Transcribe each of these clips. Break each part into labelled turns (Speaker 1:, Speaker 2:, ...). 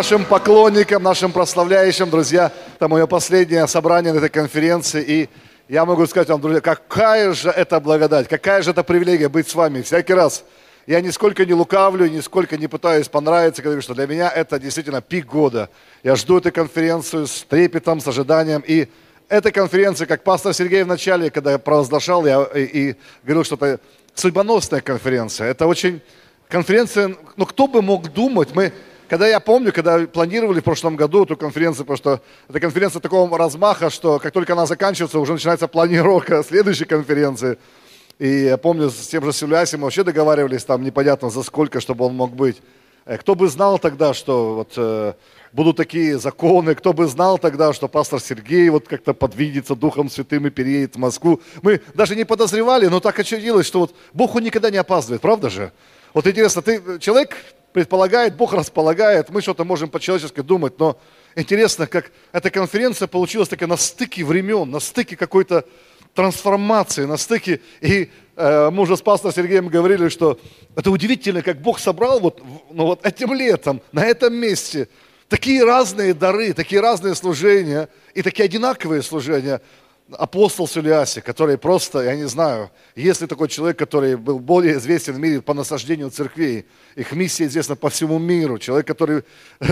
Speaker 1: Нашим поклонникам, нашим прославляющим, друзья, это мое последнее собрание на этой конференции, и я могу сказать вам, друзья, какая же это благодать, какая же это привилегия быть с вами всякий раз. Я нисколько не лукавлю, нисколько не пытаюсь понравиться, говорю, что для меня это действительно пик года. Я жду эту конференцию с трепетом, с ожиданием, и эта конференция, как пастор Сергей в начале, когда я провозглашал, я и, и говорил, что это судьбоносная конференция. Это очень конференция, ну кто бы мог думать, мы когда я помню, когда планировали в прошлом году эту конференцию, потому что эта конференция такого размаха, что как только она заканчивается, уже начинается планировка следующей конференции. И я помню, с тем же Силуясом мы вообще договаривались там непонятно за сколько, чтобы он мог быть. Э, кто бы знал тогда, что вот, э, будут такие законы, кто бы знал тогда, что пастор Сергей вот как-то подвинется Духом Святым и переедет в Москву. Мы даже не подозревали, но так очевидно, что вот Бог никогда не опаздывает, правда же? Вот интересно, ты человек предполагает, Бог располагает, мы что-то можем по-человечески думать, но интересно, как эта конференция получилась такая на стыке времен, на стыке какой-то трансформации, на стыке, и э, мы уже с пастором Сергеем говорили, что это удивительно, как Бог собрал вот, ну, вот этим летом, на этом месте, такие разные дары, такие разные служения и такие одинаковые служения апостол Сулиаси, который просто, я не знаю, есть ли такой человек, который был более известен в мире по насаждению церквей, их миссия известна по всему миру, человек, который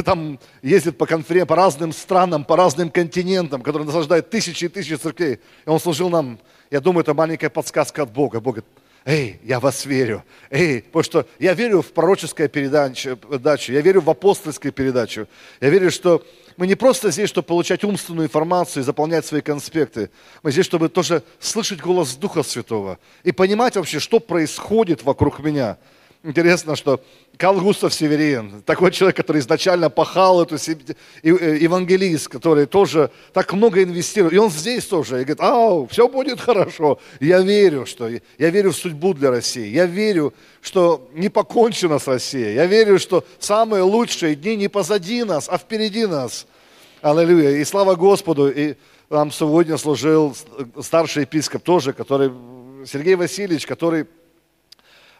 Speaker 1: там ездит по, конферен... по разным странам, по разным континентам, который насаждает тысячи и тысячи церквей, и он служил нам, я думаю, это маленькая подсказка от Бога. Бог говорит, эй, я вас верю, эй, потому что я верю в пророческую передачу, я верю в апостольскую передачу, я верю, что мы не просто здесь, чтобы получать умственную информацию и заполнять свои конспекты. Мы здесь, чтобы тоже слышать голос Духа Святого и понимать вообще, что происходит вокруг меня. Интересно, что Карл Густав Северин, такой человек, который изначально пахал эту э, евангелист, который тоже так много инвестирует. И он здесь тоже. И говорит, ау, все будет хорошо. Я верю, что я верю в судьбу для России. Я верю, что не покончено с Россией. Я верю, что самые лучшие дни не позади нас, а впереди нас. Аллилуйя. И слава Господу. И нам сегодня служил старший епископ тоже, который, Сергей Васильевич, который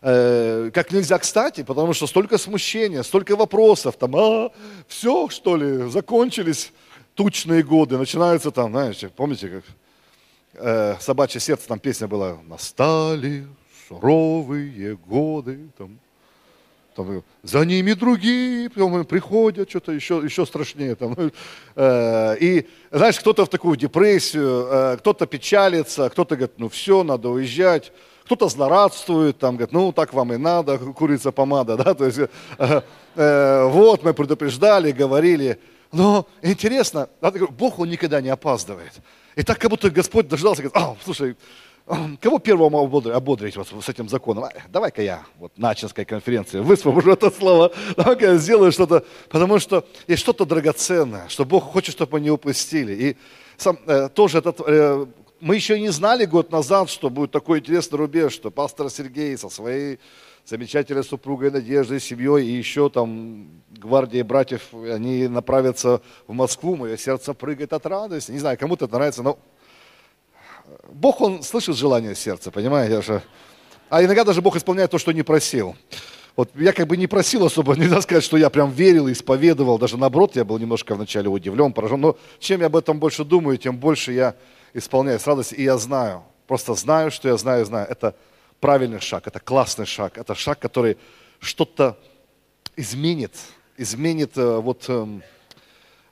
Speaker 1: э, как нельзя кстати, потому что столько смущения, столько вопросов, там, а, все, что ли, закончились тучные годы, начинаются там, знаете, помните, как э, «Собачье сердце», там песня была «Настали суровые годы», там, там, за ними другие потом приходят, что-то еще, еще страшнее. Там. Э, и, знаешь, кто-то в такую депрессию, э, кто-то печалится, кто-то говорит, ну все, надо уезжать кто-то злорадствует, там говорит, ну так вам и надо, курица помада, да, то есть э, э, вот мы предупреждали, говорили, но интересно, Бог, Он никогда не опаздывает. И так как будто Господь дождался, говорит, а, слушай, кого первого ободрить, ободрить вот с этим законом? Давай-ка я вот на Ачинской конференции высвобожу это слово, давай-ка я сделаю что-то, потому что есть что-то драгоценное, что Бог хочет, чтобы мы не упустили. И сам, э, тоже этот э, мы еще не знали год назад, что будет такой интересный рубеж, что пастор Сергей со своей замечательной супругой Надеждой, семьей и еще там гвардией братьев, они направятся в Москву, мое сердце прыгает от радости. Не знаю, кому-то это нравится, но Бог, Он слышит желание сердца, понимаете? А иногда даже Бог исполняет то, что не просил. Вот я как бы не просил особо, нельзя сказать, что я прям верил, исповедовал, даже наоборот, я был немножко вначале удивлен, поражен, но чем я об этом больше думаю, тем больше я исполняю с радостью. И я знаю, просто знаю, что я знаю, знаю. Это правильный шаг, это классный шаг, это шаг, который что-то изменит, изменит э, вот эм,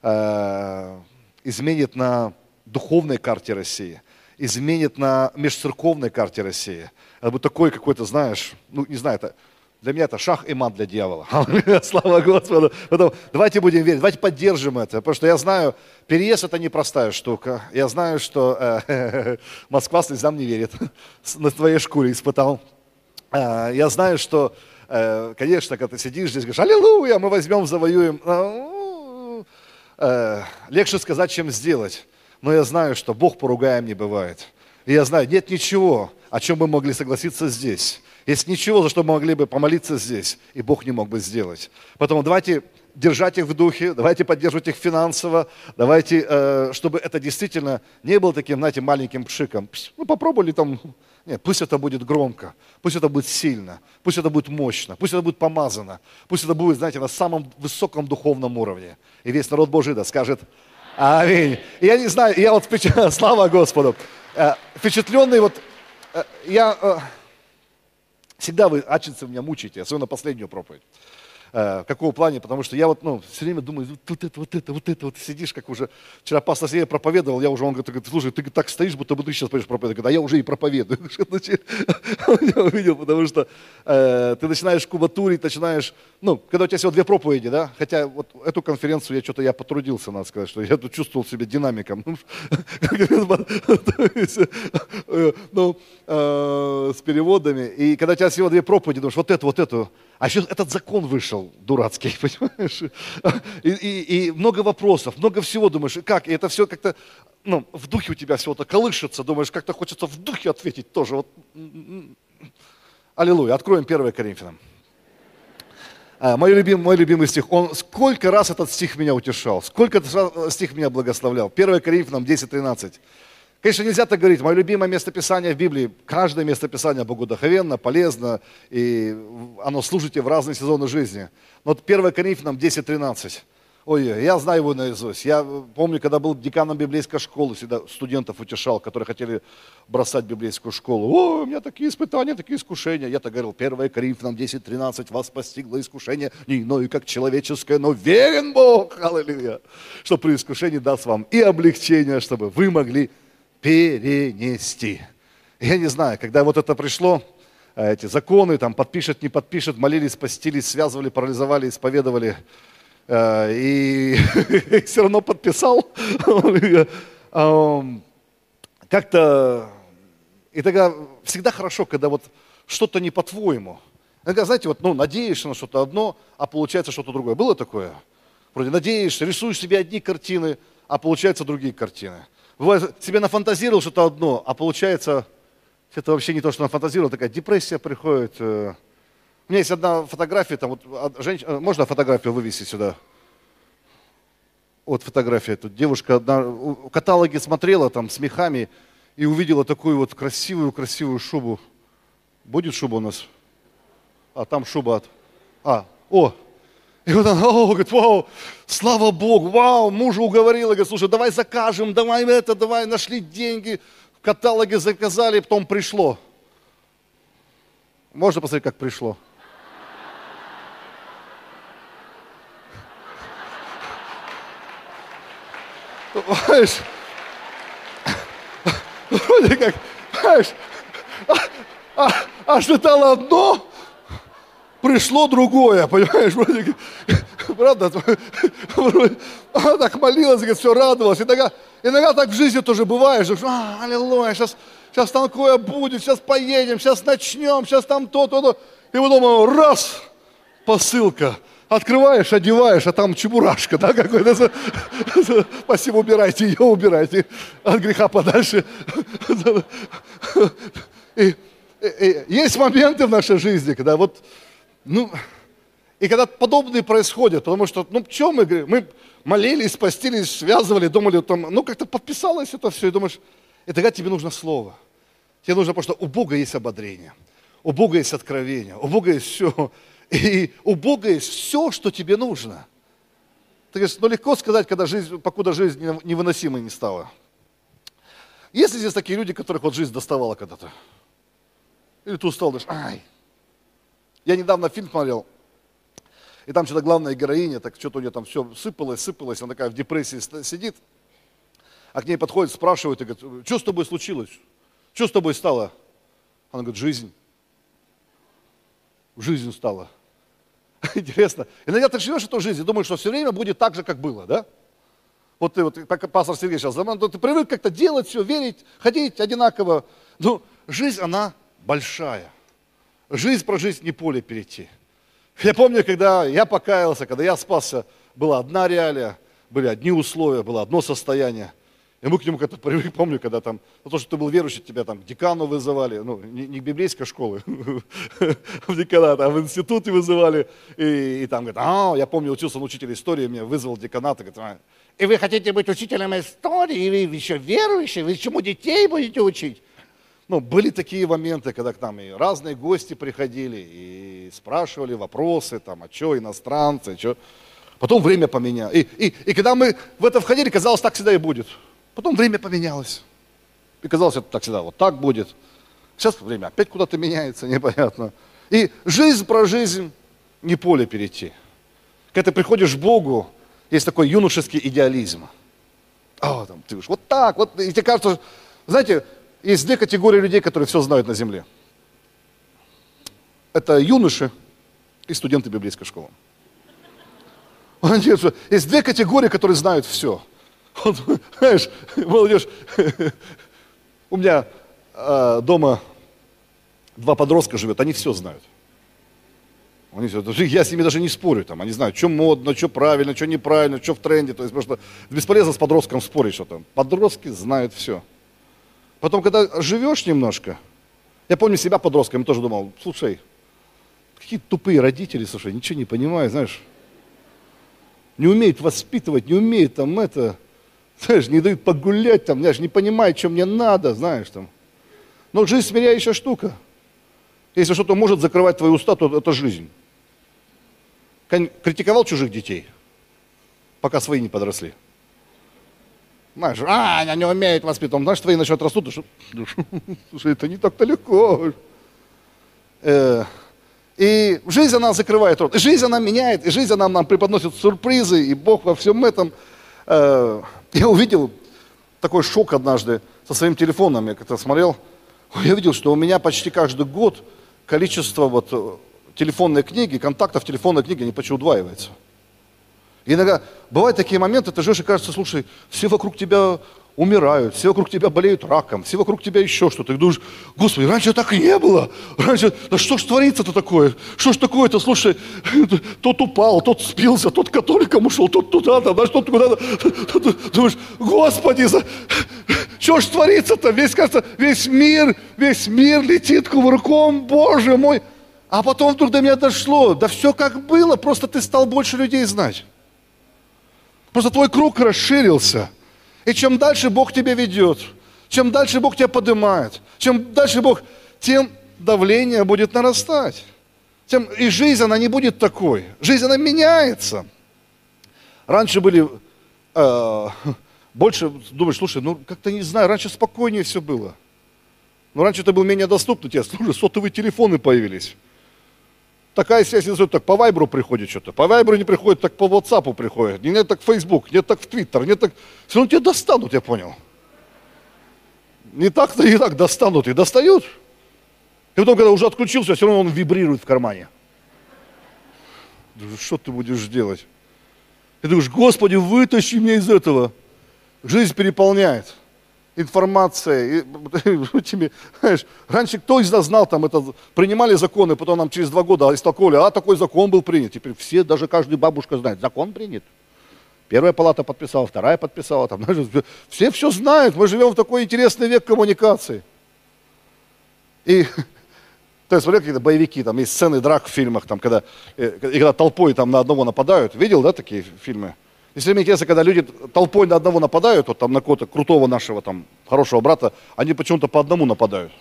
Speaker 1: э, изменит на духовной карте России, изменит на межцерковной карте России. Это будет такой какой-то, знаешь, ну не знаю, это для меня это шах и мат для дьявола. Слава Господу. Поэтому давайте будем верить, давайте поддержим это. Потому что я знаю, переезд это непростая штука. Я знаю, что э, Москва слезам не верит. На твоей шкуре испытал. Э, я знаю, что, э, конечно, когда ты сидишь здесь, говоришь, аллилуйя, мы возьмем, завоюем. Э, э, легче сказать, чем сделать. Но я знаю, что Бог поругаем не бывает. И я знаю, нет ничего, о чем мы могли согласиться здесь есть ничего, за что мы могли бы помолиться здесь, и Бог не мог бы сделать. Поэтому давайте держать их в духе, давайте поддерживать их финансово, давайте, э, чтобы это действительно не было таким, знаете, маленьким пшиком. Ну, попробовали там Нет, пусть это будет громко, пусть это будет сильно, пусть это будет мощно, пусть это будет помазано, пусть это будет, знаете, на самом высоком духовном уровне. И весь народ Божий да скажет Аминь. Я не знаю, я вот, слава Господу, э, впечатленный вот, э, я, всегда вы, ачинцы, меня мучаете, особенно последнюю проповедь. Э, в каком плане? Потому что я вот, ну, все время думаю, вот это, вот это, вот это, вот сидишь, как уже, вчера пастор Сергей проповедовал, я уже, он говорит, слушай, ты так стоишь, будто бы ты сейчас пойдешь проповедовать. Говорит, а я уже и проповедую. Я увидел, потому что э, ты начинаешь кубатурить, начинаешь, ну, когда у тебя всего две проповеди, да, хотя вот эту конференцию я что-то, я потрудился, надо сказать, что я тут чувствовал себя динамиком. Ну, э, с переводами. И когда у тебя всего две проповеди, думаешь, вот эту, вот эту, а еще этот закон вышел дурацкий, понимаешь? И, и, и много вопросов, много всего думаешь, как? И это все как-то, ну, в духе у тебя всего-то колышется, думаешь, как-то хочется в духе ответить тоже. Вот. Аллилуйя. Откроем 1 Коринфянам. А, мой любимый, мой любимый стих. Он, сколько раз этот стих меня утешал, сколько стих меня благословлял. 1 Коринфянам 10.13. Конечно, нельзя так говорить. Мое любимое местописание в Библии, каждое местописание богодуховенно, полезно, и оно служит тебе в разные сезоны жизни. Но вот 1 Коринфянам 10.13. Ой, я знаю его наизусть. Я помню, когда был деканом библейской школы, всегда студентов утешал, которые хотели бросать библейскую школу. О, у меня такие испытания, такие искушения. Я-то говорил, 1 Коринфянам 10.13, вас постигло искушение не иное, как человеческое, но верен Бог, аллилуйя, что при искушении даст вам и облегчение, чтобы вы могли перенести. Я не знаю, когда вот это пришло, э, эти законы, там, подпишет, не подпишет, молились, постились, связывали, парализовали, исповедовали, э, и все равно подписал. Как-то, и тогда всегда хорошо, когда вот что-то не по-твоему. Иногда, знаете, вот, ну, надеешься на что-то одно, а получается что-то другое. Было такое? Вроде надеешься, рисуешь себе одни картины, а получаются другие картины. Бывает, себе нафантазировал что-то одно, а получается, это вообще не то, что нафантазировал, такая депрессия приходит. Э. У меня есть одна фотография, там вот, женщина, э, можно фотографию вывести сюда? Вот фотография, тут девушка одна, в каталоге смотрела там с мехами и увидела такую вот красивую-красивую шубу. Будет шуба у нас? А, там шуба от... А, о, и вот она, о, говорит, вау, слава Богу, вау, мужа уговорила, говорит, слушай, давай закажем, давай это, давай, нашли деньги, в каталоге заказали, потом пришло. Можно посмотреть, как пришло? Понимаешь? Вроде как, понимаешь, а, а, ожидала одно, пришло другое, понимаешь, вроде, правда, она так молилась, говорит, все радовалась. Иногда, иногда так в жизни тоже бывает, что, а, аллилуйя, сейчас, сейчас такое будет, сейчас поедем, сейчас начнем, сейчас там то, то, то. И потом раз, посылка, открываешь, одеваешь, а там чебурашка, да, какой-то. Спасибо, убирайте ее, убирайте от греха подальше. И, и, и есть моменты в нашей жизни, когда вот ну, и когда подобные происходят, потому что, ну, что мы говорим, мы молились, постились, связывали, думали, там, ну, как-то подписалось это все, и думаешь, и тогда тебе нужно слово. Тебе нужно, потому что у Бога есть ободрение, у Бога есть откровение, у Бога есть все. И у Бога есть все, что тебе нужно. Ты говоришь, ну легко сказать, когда жизнь, покуда жизнь невыносимой не стала. Есть ли здесь такие люди, которых вот жизнь доставала когда-то? Или ты устал, думаешь, ай, я недавно фильм смотрел, и там что-то главная героиня, так что-то у нее там все сыпалось, сыпалось, она такая в депрессии сидит, а к ней подходит, спрашивает и говорит, что с тобой случилось? Что с тобой стало? Она говорит, жизнь. Жизнь стала. Интересно. Иногда ты живешь эту жизнь и думаешь, что все время будет так же, как было, да? Вот ты, вот, как пастор Сергей сейчас, ты привык как-то делать все, верить, ходить одинаково. Ну, жизнь, она большая. Жизнь прожить, не поле перейти. Я помню, когда я покаялся, когда я спасся, была одна реалия, были одни условия, было одно состояние. И мы к нему как-то привыкли, помню, когда там, ну, то, что ты был верующий, тебя там к декану вызывали, ну, не, не библейской школы, в деканат, а в институте вызывали. И, и там говорят, а, я помню, учился на учителя истории, меня вызвал деканат, и говорит, а, и вы хотите быть учителем истории, и вы еще верующие, вы чему детей будете учить? Ну, были такие моменты, когда к нам и разные гости приходили, и спрашивали вопросы, там, а что иностранцы, что... Потом время поменялось. И, и, и когда мы в это входили, казалось, так всегда и будет. Потом время поменялось. И казалось, это так всегда вот так будет. Сейчас время опять куда-то меняется, непонятно. И жизнь про жизнь, не поле перейти. Когда ты приходишь к Богу, есть такой юношеский идеализм. А, там, ты уж вот так, вот, и тебе кажется, знаете, есть две категории людей, которые все знают на земле. Это юноши и студенты библейской школы. Есть две категории, которые знают все. Вот, знаешь, молодежь, у меня э, дома два подростка живет, они все знают. Они все, я с ними даже не спорю, там, они знают, что модно, что правильно, что неправильно, что в тренде. То есть, что бесполезно с подростком спорить что-то. Подростки знают все. Потом, когда живешь немножко, я помню себя подростком, тоже думал, слушай, какие тупые родители, слушай, ничего не понимают, знаешь, не умеют воспитывать, не умеют там это, знаешь, не дают погулять там, знаешь, не понимают, что мне надо, знаешь там. Но жизнь смиряющая штука. Если что-то может закрывать твои уста, то это жизнь. Критиковал чужих детей, пока свои не подросли. Знаешь, а, они не умеют воспитывать. Знаешь, твои начнут растут, слушай, это не так-то легко. Э, и жизнь, она закрывает рот. И жизнь, она меняет, и жизнь, она нам преподносит сюрпризы, и Бог во всем этом. Э, я увидел такой шок однажды со своим телефоном. Я как-то смотрел, я видел, что у меня почти каждый год количество вот э, телефонной книги, контактов телефонной книги, не почти удваивается. Иногда бывают такие моменты, ты живешь и кажется, слушай, все вокруг тебя умирают, все вокруг тебя болеют раком, все вокруг тебя еще что-то. И думаешь, Господи, раньше так не было. Раньше, да что ж творится-то такое? Что ж такое-то? Слушай, тот упал, тот спился, тот католиком ушел, тот туда-то, знаешь, тот куда-то. Думаешь, Господи, за... что ж творится-то? Весь, кажется, весь мир, весь мир летит кувырком, Боже мой. А потом вдруг до меня дошло, да все как было, просто ты стал больше людей знать. Просто твой круг расширился. И чем дальше Бог тебя ведет, чем дальше Бог тебя поднимает, чем дальше Бог, тем давление будет нарастать. Тем, и жизнь, она не будет такой. Жизнь, она меняется. Раньше были э, больше, думаешь, слушай, ну как-то не знаю, раньше спокойнее все было. Но раньше это было менее доступно тебе. Слушай, сотовые телефоны появились. Такая связь, так по Вайберу приходит что-то. По Вайберу не приходит, так по WhatsApp приходит. Не так в Facebook, не так в Twitter, не так... Все равно тебя достанут, я понял. Не так-то и так достанут, и достают. И потом, когда уже отключился, все равно он вибрирует в кармане. Что ты будешь делать? Ты говоришь, Господи, вытащи меня из этого. Жизнь переполняет информация, и, тебе, знаешь, раньше кто из нас знал, там, это, принимали законы, потом нам через два года истолковали, а такой закон был принят. Теперь все, даже каждая бабушка знает, закон принят. Первая палата подписала, вторая подписала, там, знаешь, все все знают, мы живем в такой интересный век коммуникации. И то есть, смотри, какие-то боевики, там есть сцены драк в фильмах, там, когда, э, и когда толпой там, на одного нападают. Видел, да, такие фильмы? Если мне интересно, когда люди толпой на одного нападают, вот там на кого-то крутого нашего там хорошего брата, они почему-то по одному нападают.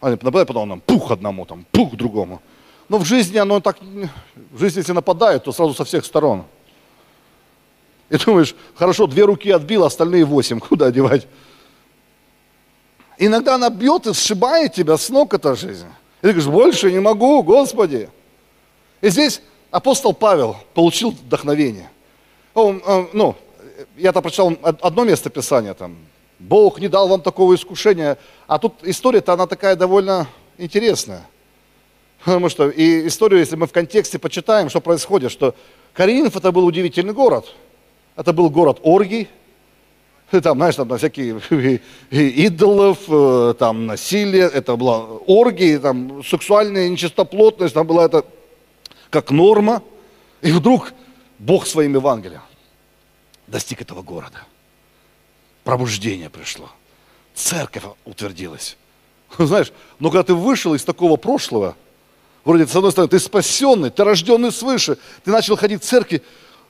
Speaker 1: Они нападают, потом нам пух одному, там, пух другому. Но в жизни оно так, в жизни если нападают, то сразу со всех сторон. И думаешь, хорошо, две руки отбил, остальные восемь, куда девать? Иногда она бьет и сшибает тебя с ног эта жизнь. И ты говоришь, больше не могу, Господи. И здесь апостол Павел получил вдохновение он, ну, я-то прочитал одно место Писания, там, Бог не дал вам такого искушения, а тут история-то она такая довольно интересная. Потому что и историю, если мы в контексте почитаем, что происходит, что Коринф это был удивительный город. Это был город оргий, там, знаешь, там всякие идолов, э, там насилие, это была оргии, там сексуальная нечистоплотность, там была это как норма. И вдруг Бог своим Евангелием достиг этого города. Пробуждение пришло. Церковь утвердилась. Знаешь, но когда ты вышел из такого прошлого, вроде, с одной стороны, ты спасенный, ты рожденный свыше, ты начал ходить в церкви,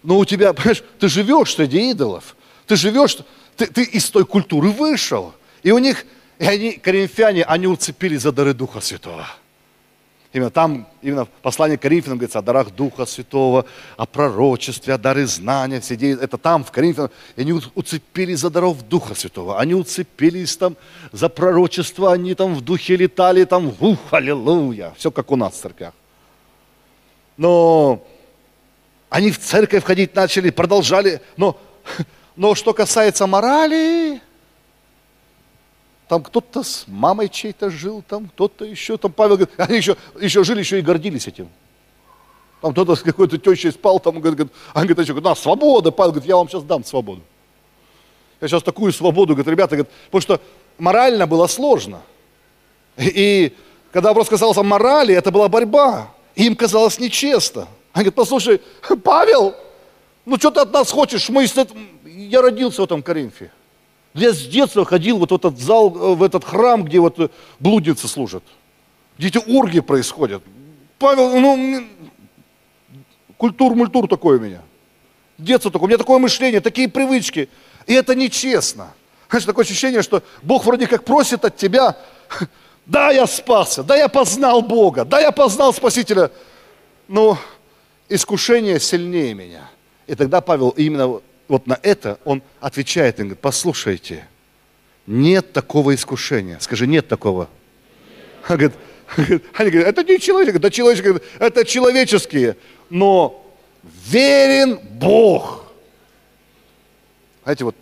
Speaker 1: но у тебя, понимаешь, ты живешь среди идолов, ты живешь, ты, ты из той культуры вышел. И у них И они, коринфяне, они уцепились за дары Духа Святого. Именно там, именно в послании к Коринфянам говорится о дарах Духа Святого, о пророчестве, о дары знания, все идеи. Это там, в Коринфянам, и они уцепились за даров Духа Святого. Они уцепились там за пророчество, они там в духе летали, там, ух, аллилуйя. Все как у нас в церквях. Но они в церковь ходить начали, продолжали. Но, но что касается морали, там кто-то с мамой чей-то жил, там кто-то еще, там Павел говорит, они еще, еще жили, еще и гордились этим. Там кто-то с какой-то тещей спал, там, говорит, он говорит, еще, да, свобода, Павел говорит, я вам сейчас дам свободу. Я сейчас такую свободу, говорит, ребята, говорит, потому что морально было сложно. И, когда вопрос касался морали, это была борьба. им казалось нечестно. Он говорит, послушай, Павел, ну что ты от нас хочешь? Мы, я родился в этом Коринфе. Я с детства ходил вот в этот зал, э, в этот храм, где вот э, блудницы служат. Где эти оргии происходят. Павел, ну, культур-мультур такой у меня. Детство такое, у меня такое мышление, такие привычки. И это нечестно. Знаешь, такое ощущение, что Бог вроде как просит от тебя, да, я спасся, да, я познал Бога, да, я познал Спасителя, но искушение сильнее меня. И тогда Павел именно вот на это он отвечает и говорит, послушайте, нет такого искушения. Скажи, нет такого. Он говорит, они говорят, это не человек, это человек, это человеческие, но верен Бог. Знаете, вот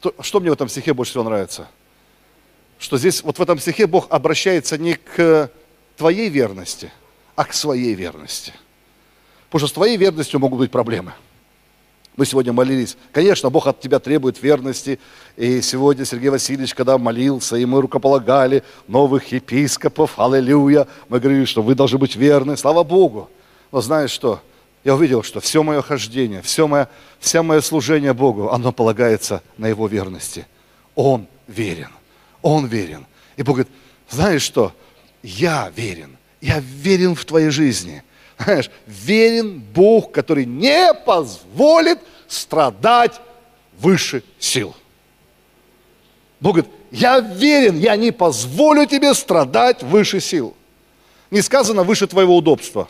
Speaker 1: то, что мне в этом стихе больше всего нравится? Что здесь, вот в этом стихе Бог обращается не к твоей верности, а к своей верности. Потому что с твоей верностью могут быть проблемы. Мы сегодня молились. Конечно, Бог от тебя требует верности. И сегодня Сергей Васильевич, когда молился, и мы рукополагали новых епископов, аллилуйя, мы говорили, что вы должны быть верны, слава Богу. Но знаешь что? Я увидел, что все мое хождение, все мое, все мое служение Богу, оно полагается на Его верности. Он верен. Он верен. И Бог говорит, знаешь что? Я верен. Я верен в твоей жизни. Знаешь, верен Бог, который не позволит страдать выше сил. Бог говорит, я верен, я не позволю тебе страдать выше сил. Не сказано выше твоего удобства.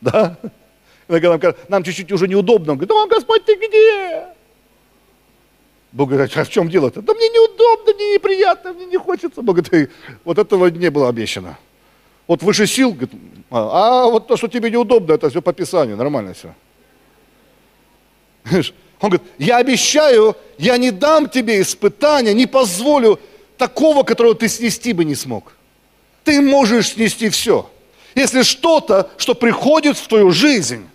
Speaker 1: Да? Иногда нам, нам чуть-чуть уже неудобно. Он говорит, о, Господь, ты где? Бог говорит, а в чем дело-то? Да мне неудобно, мне неприятно, мне не хочется. Бог говорит, вот этого не было обещано. Вот выше сил, а, а вот то, что тебе неудобно, это все по Писанию, нормально все. Он говорит, я обещаю, я не дам тебе испытания, не позволю такого, которого ты снести бы не смог. Ты можешь снести все. Если что-то, что приходит в твою жизнь,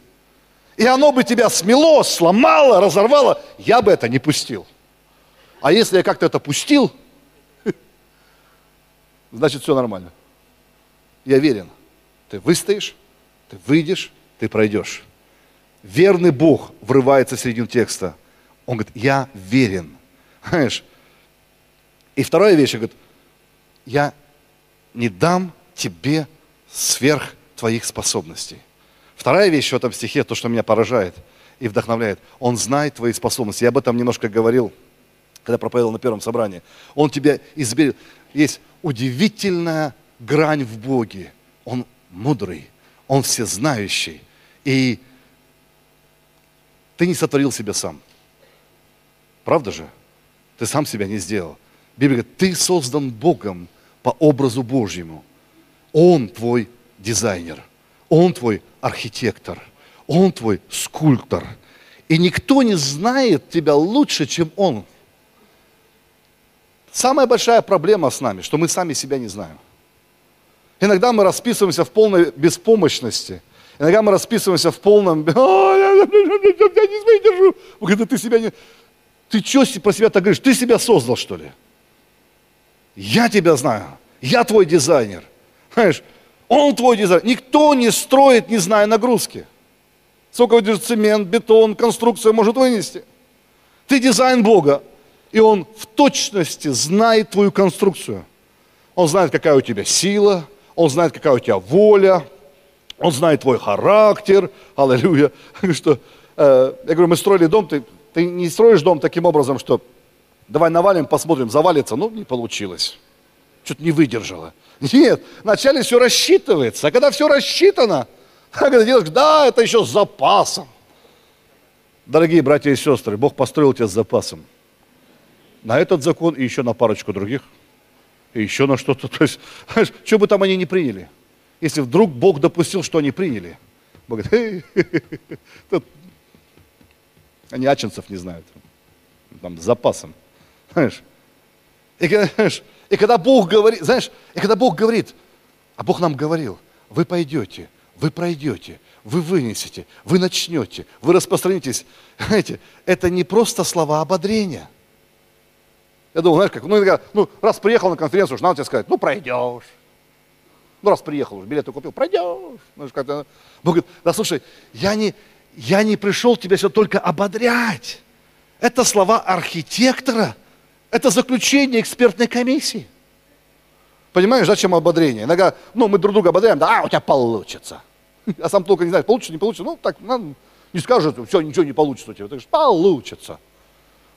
Speaker 1: и оно бы тебя смело, сломало, разорвало, я бы это не пустил. А если я как-то это пустил, значит все нормально. Я верен. Ты выстоишь, ты выйдешь, ты пройдешь. Верный Бог врывается в середину текста. Он говорит, я верен. Знаешь, и вторая вещь, говорит, я не дам тебе сверх твоих способностей. Вторая вещь в этом стихе, то, что меня поражает и вдохновляет, он знает твои способности. Я об этом немножко говорил, когда проповедовал на первом собрании. Он тебя изберет. Есть удивительная грань в Боге. Он мудрый, Он всезнающий. И ты не сотворил себя сам. Правда же? Ты сам себя не сделал. Библия говорит, ты создан Богом по образу Божьему. Он твой дизайнер, Он твой архитектор, Он твой скульптор. И никто не знает тебя лучше, чем Он. Самая большая проблема с нами, что мы сами себя не знаем. Иногда мы расписываемся в полной беспомощности. Иногда мы расписываемся в полном... Я не выдержу. Когда ты себя не... Ты что про себя так говоришь? Ты себя создал, что ли? Я тебя знаю. Я твой дизайнер. Знаешь, он твой дизайнер. Никто не строит, не зная нагрузки. Сколько выдержит цемент, бетон, конструкция может вынести. Ты дизайн Бога, и Он в точности знает твою конструкцию. Он знает, какая у тебя сила, он знает, какая у тебя воля, Он знает твой характер, аллилуйя. Что, э, я говорю, мы строили дом, ты, ты не строишь дом таким образом, что Давай навалим, посмотрим, завалится. Ну, не получилось. Что-то не выдержало. Нет, вначале все рассчитывается. А когда все рассчитано, когда делаешь, да, это еще с запасом. Дорогие братья и сестры, Бог построил тебя с запасом. На этот закон и еще на парочку других. И еще на что-то. То есть, что бы там они не приняли. Если вдруг Бог допустил, что они приняли. Бог говорит, они аченцев не знают. Там с запасом. Знаешь, и, знаешь, и когда Бог говорит, знаешь, и когда Бог говорит, а Бог нам говорил, вы пойдете, вы пройдете, вы вынесете, вы начнете, вы распространитесь. Знаете, это не просто слова ободрения. Я думал, знаешь, как, ну, ну раз приехал на конференцию, уж надо тебе сказать, ну, пройдешь. Ну, раз приехал, уже билеты купил, пройдешь. Ну, как Бог говорит, да слушай, я не, я не пришел тебя сюда только ободрять. Это слова архитектора, это заключение экспертной комиссии. Понимаешь, зачем ободрение? Иногда, ну, мы друг друга ободряем, да, а, у тебя получится. А сам только не знаешь, получится, не получится. Ну, так, ну, не скажет, все, ничего не получится у тебя. Ты говоришь, получится.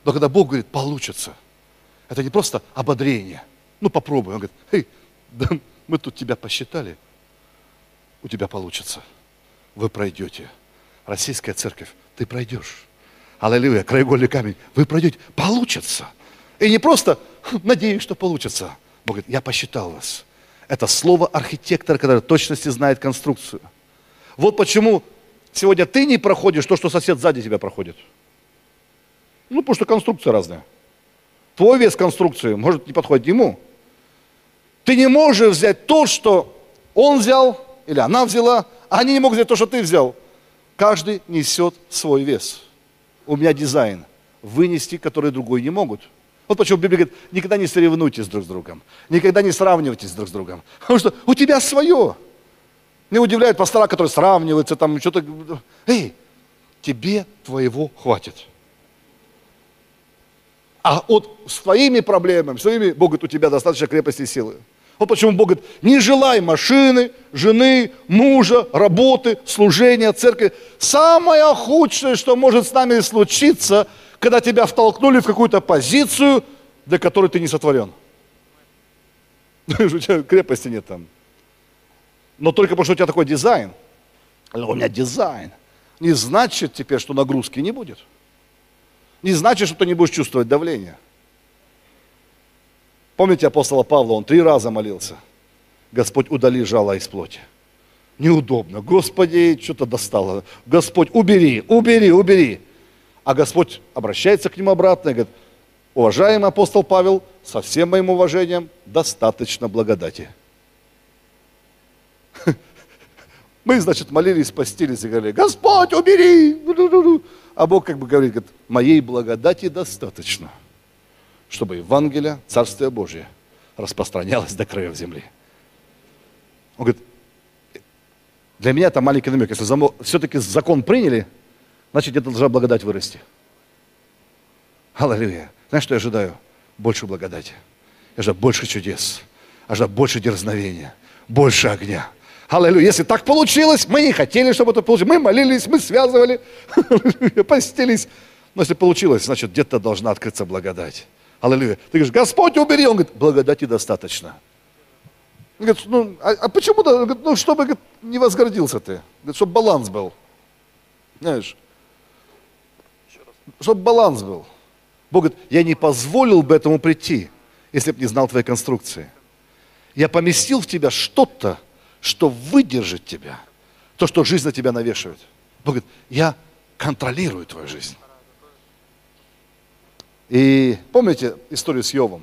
Speaker 1: Но когда Бог говорит, получится, это не просто ободрение. Ну, попробуй. Он говорит, эй, да мы тут тебя посчитали, у тебя получится. Вы пройдете. Российская церковь, ты пройдешь. Аллилуйя, краеугольный камень, вы пройдете. Получится. И не просто надеюсь, что получится. Бог говорит, я посчитал вас. Это слово архитектора, который точности знает конструкцию. Вот почему сегодня ты не проходишь то, что сосед сзади тебя проходит. Ну, потому что конструкция разная. Твой вес конструкции может не подходить ему. Ты не можешь взять то, что он взял, или она взяла, а они не могут взять то, что ты взял. Каждый несет свой вес. У меня дизайн. Вынести, который другой не могут. Вот почему Библия говорит, никогда не соревнуйтесь друг с другом. Никогда не сравнивайтесь друг с другом. Потому что у тебя свое. Не удивляют пастора, которые сравниваются, там что-то... Эй, тебе твоего хватит. А вот с твоими проблемами, своими, Бог говорит, у тебя достаточно крепости и силы. Вот почему Бог говорит, не желай машины, жены, мужа, работы, служения, церкви. Самое худшее, что может с нами случиться, когда тебя втолкнули в какую-то позицию, для которой ты не сотворен. У тебя крепости нет там. Но только потому, что у тебя такой дизайн. У меня дизайн. Не значит теперь, что нагрузки не будет не значит, что ты не будешь чувствовать давление. Помните апостола Павла, он три раза молился. Господь, удали жало из плоти. Неудобно. Господи, что-то достало. Господь, убери, убери, убери. А Господь обращается к нему обратно и говорит, уважаемый апостол Павел, со всем моим уважением, достаточно благодати. Мы, значит, молились, постились и говорили, Господь, убери! А Бог как бы говорит, говорит, моей благодати достаточно, чтобы Евангелие, Царствие Божие распространялось до краев земли. Он говорит, для меня это маленький намек. Если все-таки закон приняли, значит, где-то должна благодать вырасти. Аллилуйя. Знаешь, что я ожидаю? Больше благодати. Я ожидаю больше чудес. Я ожидаю больше дерзновения, больше огня. Аллилуйя. Если так получилось, мы не хотели, чтобы это получилось. Мы молились, мы связывали, постились. Но если получилось, значит, где-то должна открыться благодать. Аллилуйя. Ты говоришь, Господь убери. Он говорит, благодати достаточно. Он говорит, ну, а, а почему? Говорит, ну, чтобы говорит, не возгордился ты. Говорит, чтобы баланс был. Знаешь, чтобы баланс был. Бог говорит, я не позволил бы этому прийти, если бы не знал твоей конструкции. Я поместил в тебя что-то, что выдержит тебя, то, что жизнь на тебя навешивает. Бог говорит, я контролирую твою жизнь. И помните историю с Йовом?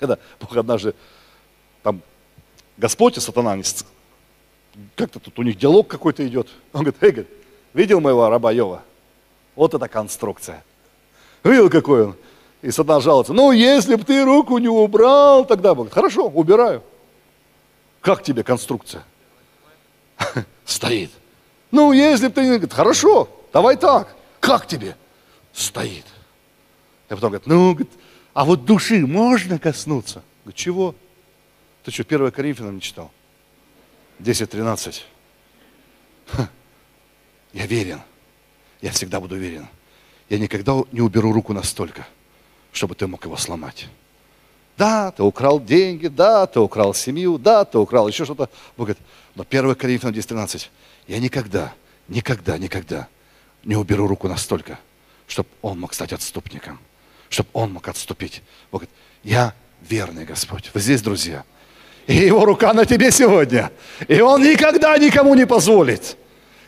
Speaker 1: Когда Бог однажды, там, Господь и сатана, как-то тут у них диалог какой-то идет. Он говорит, эй, говорит, видел моего раба Йова? Вот это конструкция. Видел, какой он? И сатана жалуется, ну, если бы ты руку не убрал, тогда Бог, хорошо, убираю. Как тебе конструкция? Стоит. Ну, если бы ты... Говорит, хорошо, давай так. Как тебе? Стоит. И потом говорит, ну, говорит, а вот души можно коснуться? Говорит, чего? Ты что, 1 Коринфянам не читал? 10-13. Я верен. Я всегда буду верен. Я никогда не уберу руку настолько, чтобы ты мог его сломать. Да, ты украл деньги, да, ты украл семью, да, ты украл еще что-то. Бог говорит, но 1 Коринфянам 10.13, я никогда, никогда, никогда не уберу руку настолько, чтобы он мог стать отступником, чтобы он мог отступить. Бог говорит, я верный Господь. Вы здесь, друзья. И его рука на тебе сегодня. И он никогда никому не позволит.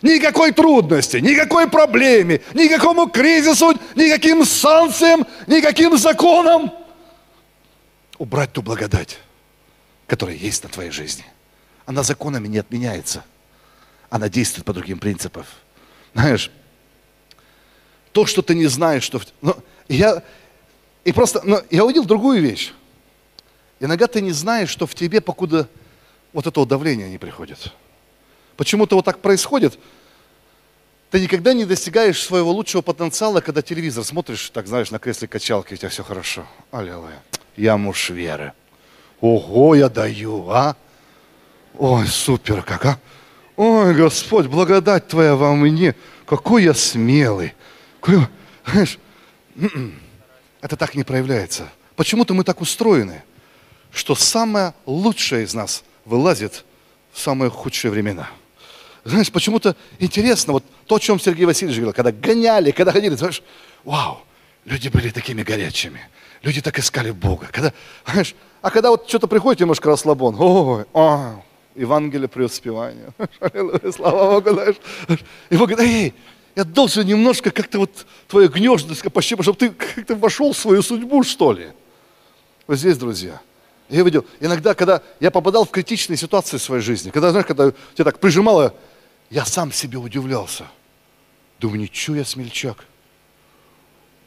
Speaker 1: Никакой трудности, никакой проблеме, никакому кризису, никаким санкциям, никаким законам убрать ту благодать, которая есть на твоей жизни. Она законами не отменяется. Она действует по другим принципам. Знаешь, то, что ты не знаешь, что... Ну, я, и просто, ну, я увидел другую вещь. Иногда ты не знаешь, что в тебе, покуда вот этого давления не приходит. Почему-то вот так происходит. Ты никогда не достигаешь своего лучшего потенциала, когда телевизор смотришь, так знаешь, на кресле качалки, у тебя все хорошо. Аллилуйя. Я муж веры. Ого, я даю, а? Ой, супер как, а? Ой, Господь, благодать Твоя во мне. Какой я смелый. Какой, знаешь, м-м, это так не проявляется. Почему-то мы так устроены, что самое лучшее из нас вылазит в самые худшие времена. Знаешь, почему-то интересно, вот то, о чем Сергей Васильевич говорил, когда гоняли, когда ходили, знаешь, вау, люди были такими горячими, люди так искали Бога. Когда, знаешь, а когда вот что-то приходит немножко расслабон, ой, о, Евангелие преуспевания, слава Богу, знаешь. И Бог говорит, эй, я должен немножко как-то вот твое гнездо пощипать, чтобы ты как-то вошел в свою судьбу, что ли. Вот здесь, друзья, я видел, иногда, когда я попадал в критичные ситуации в своей жизни, когда, знаешь, когда тебя так прижимало я сам себе удивлялся. Думаю, ничего я смельчак.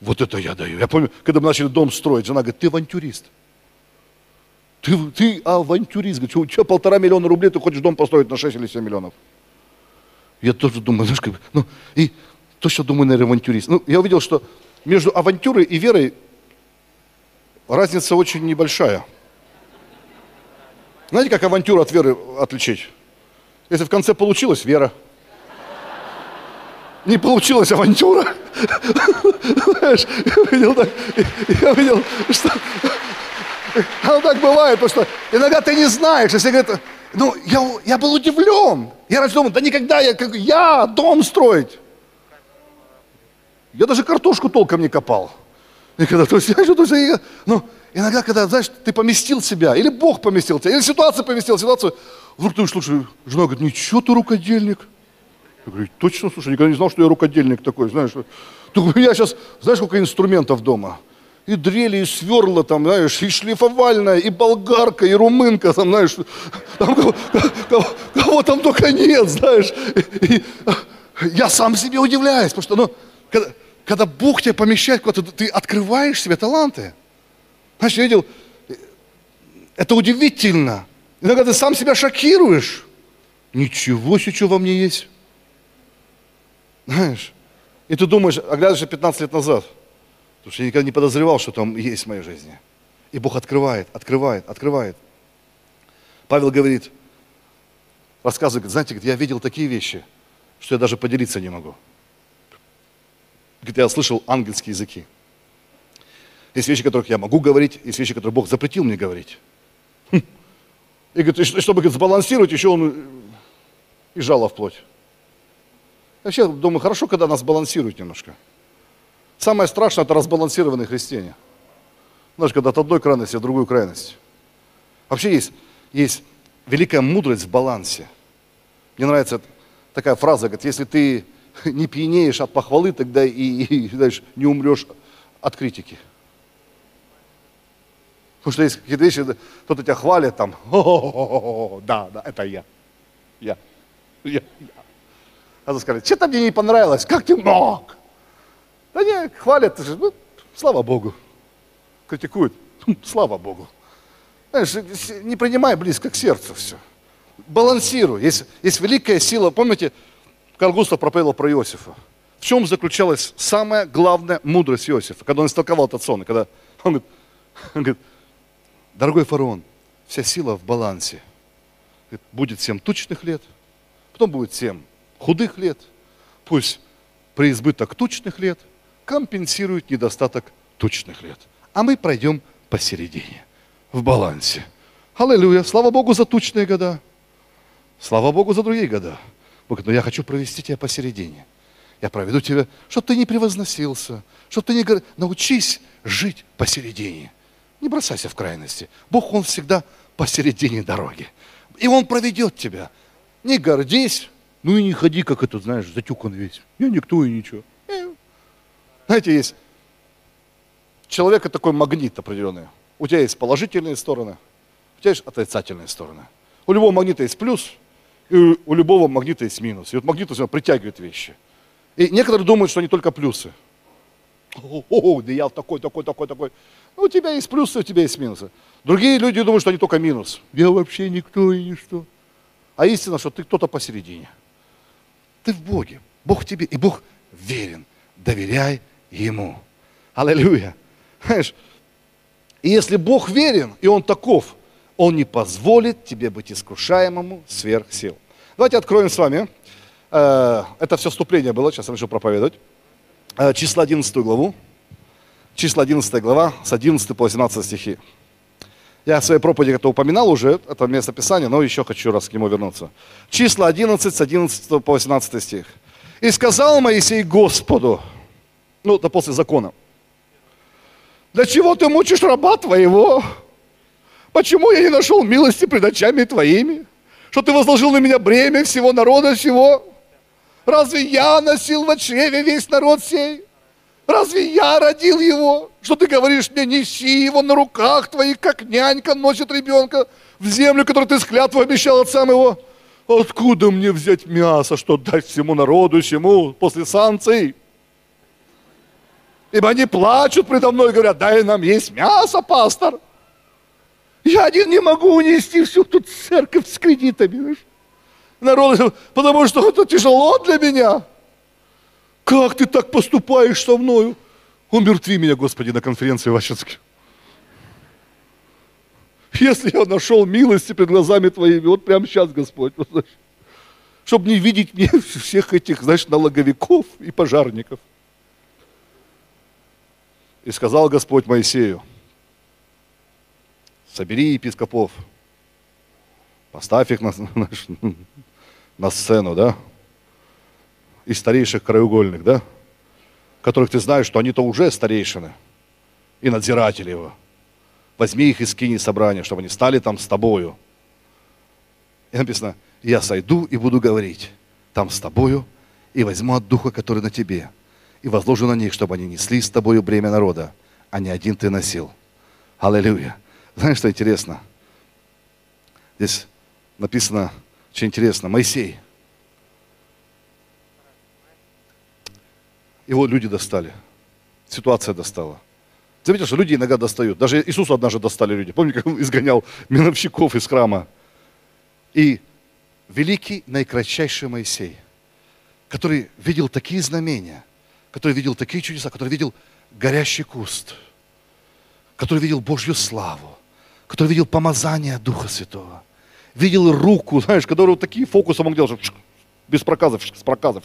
Speaker 1: Вот это я даю. Я помню, когда мы начали дом строить, жена говорит, ты авантюрист. Ты, ты авантюрист. Говорит, у тебя полтора миллиона рублей, ты хочешь дом построить на 6 или 7 миллионов. Я тоже думаю, знаешь, как, ну, и точно думаю, наверное, авантюрист. Ну, я увидел, что между авантюрой и верой разница очень небольшая. Знаете, как авантюру от веры отличить? Если в конце получилось, вера. Не получилась авантюра. Знаешь, я видел, так, я видел, что оно так бывает, потому что иногда ты не знаешь, если говорят, ну, я, я был удивлен. Я раньше думал, да никогда я, как, я дом строить. Я даже картошку толком не копал. Никогда. То есть, я, то есть, я, ну, иногда, когда, знаешь, ты поместил себя, или Бог поместил тебя, или ситуация поместила ситуацию, Вдруг ты слушай, жена говорит, ничего ты рукодельник. Я говорю, точно, слушай, никогда не знал, что я рукодельник такой, знаешь. Ты, у меня сейчас, знаешь, сколько инструментов дома? И дрели, и сверла там, знаешь, и шлифовальная, и болгарка, и румынка, там, знаешь, там, кого, кого, кого там только нет, знаешь. И, и, я сам себе удивляюсь, потому что, ну, когда, когда Бог тебя помещает куда-то, ты открываешь себе таланты. Знаешь, я видел, это удивительно. Иногда ты сам себя шокируешь. Ничего себе, что во мне есть. Знаешь, и ты думаешь, оглядываешься 15 лет назад, потому что я никогда не подозревал, что там есть в моей жизни. И Бог открывает, открывает, открывает. Павел говорит, рассказывает, знаете, я видел такие вещи, что я даже поделиться не могу. Говорит, я слышал ангельские языки. Есть вещи, которых я могу говорить, есть вещи, которые Бог запретил мне говорить. Хм. И говорит, чтобы говорит, сбалансировать, еще он и жало в плоть. Вообще, думаю, хорошо, когда нас балансируют немножко. Самое страшное – это разбалансированные христиане. Знаешь, когда от одной крайности в другую крайность. Вообще есть, есть великая мудрость в балансе. Мне нравится такая фраза, говорит, если ты не пьянеешь от похвалы, тогда и, и знаешь, не умрешь от критики. Потому что есть какие-то вещи, кто-то тебя хвалит там, о, да, да, это я. Я. Я. я. А ты скажет, что-то мне не понравилось, как ты мог? Да не, хвалят, ну, слава Богу. Критикуют, «Хм, слава Богу. Знаешь, не принимай близко к сердцу все. Балансируй. Есть, есть великая сила. Помните, Карл Густав проповедовал про Иосифа. В чем заключалась самая главная мудрость Иосифа, когда он истолковал этот сон? Когда он говорит, он говорит Дорогой фараон, вся сила в балансе. Будет семь тучных лет, потом будет семь худых лет. Пусть преизбыток тучных лет компенсирует недостаток тучных лет. а мы пройдем посередине, в балансе. Аллилуйя. Слава Богу за тучные года. Слава Богу за другие года. Бог но я хочу провести тебя посередине. Я проведу тебя, чтобы ты не превозносился, чтобы ты не говорил. Научись жить посередине. Не бросайся в крайности. Бог, Он всегда посередине дороги. И Он проведет тебя. Не гордись, ну и не ходи, как это, знаешь, затюкан весь. Я никто и ничего. Знаете, есть человека такой магнит определенный. У тебя есть положительные стороны, у тебя есть отрицательные стороны. У любого магнита есть плюс, и у любого магнита есть минус. И вот магнит у притягивает вещи. И некоторые думают, что они только плюсы. О, да я такой, такой, такой, такой. Ну, у тебя есть плюсы, у тебя есть минусы. Другие люди думают, что они только минус. Я вообще никто и ничто. А истина, что ты кто-то посередине. Ты в Боге. Бог тебе, и Бог верен. Доверяй Ему. Аллилуйя. Знаешь, и если Бог верен, и Он таков, Он не позволит тебе быть искушаемому сверх сил. Давайте откроем с вами. Э, это все вступление было, сейчас я начну проповедовать. Э, числа 11 главу. Числа 11 глава, с 11 по 18 стихи. Я в своей проповеди это упоминал уже, это место Писания, но еще хочу раз к нему вернуться. Числа 11, с 11 по 18 стих. «И сказал Моисей Господу», ну, это после закона, «Для чего ты мучишь раба твоего? Почему я не нашел милости пред очами твоими? Что ты возложил на меня бремя всего народа всего? Разве я носил в чреве весь народ сей? Разве я родил его? Что ты говоришь мне, неси его на руках твоих, как нянька носит ребенка в землю, которую ты с клятвой обещал отцам его? Откуда мне взять мясо, что дать всему народу всему после санкций? Ибо они плачут предо мной и говорят, дай нам есть мясо, пастор. Я один не могу унести всю тут церковь с кредитами. Народ, потому что это тяжело для меня. Как ты так поступаешь со мною? Умертви меня, Господи, на конференции в Ачинске. Если я нашел милости пред глазами Твоими, вот прямо сейчас, Господь, вот, чтобы не видеть мне всех этих, знаешь, налоговиков и пожарников. И сказал Господь Моисею, собери епископов, поставь их на, на, на сцену, да, из старейших краеугольных, да, которых ты знаешь, что они-то уже старейшины и надзиратели его. Возьми их и скини собрания, чтобы они стали там с тобою. И написано, я сойду и буду говорить там с тобою, и возьму от духа, который на тебе, и возложу на них, чтобы они несли с тобою бремя народа, а не один ты носил. Аллилуйя. Знаешь, что интересно? Здесь написано очень интересно. Моисей. Его люди достали. Ситуация достала. Заметил, что люди иногда достают. Даже Иисус однажды достали люди. Помните, как он изгонял миновщиков из храма? И великий, наикратчайший Моисей, который видел такие знамения, который видел такие чудеса, который видел горящий куст, который видел Божью славу, который видел помазание Духа Святого, видел руку, знаешь, который вот такие фокусы мог делать, без проказов, с проказов,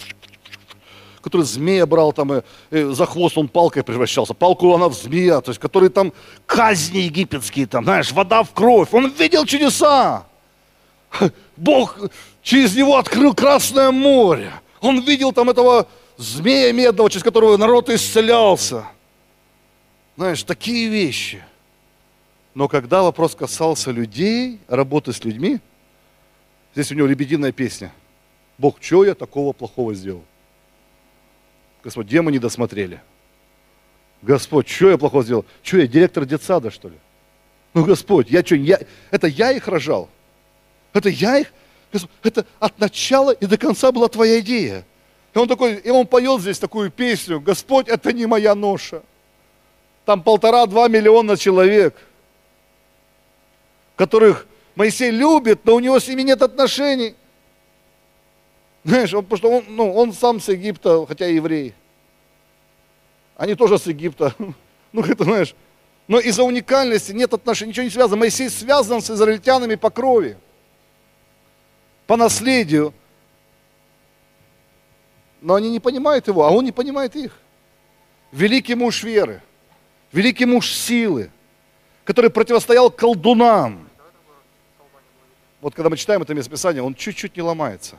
Speaker 1: который змея брал там, и, и за хвост он палкой превращался, палку она в змея, то есть, который там казни египетские, там, знаешь, вода в кровь, он видел чудеса. Бог через него открыл Красное море. Он видел там этого змея медного, через которого народ исцелялся. Знаешь, такие вещи. Но когда вопрос касался людей, работы с людьми, здесь у него лебединая песня. Бог, что я такого плохого сделал? Господь, где мы не досмотрели? Господь, что я плохого сделал? Что я, директор детсада, что ли? Ну, Господь, я что, я, это я их рожал? Это я их? Господь, это от начала и до конца была твоя идея. И он такой, и он поет здесь такую песню, Господь, это не моя ноша. Там полтора-два миллиона человек, которых Моисей любит, но у него с ними нет отношений. Знаешь, он, потому что он, ну, он сам с Египта, хотя и еврей. Они тоже с Египта. Ну, это знаешь. Но из-за уникальности нет отношений, ничего не связано. Моисей связан с израильтянами по крови, по наследию но они не понимают его, а он не понимает их. Великий муж веры, великий муж силы, который противостоял колдунам. Вот когда мы читаем это местописание, он чуть-чуть не ломается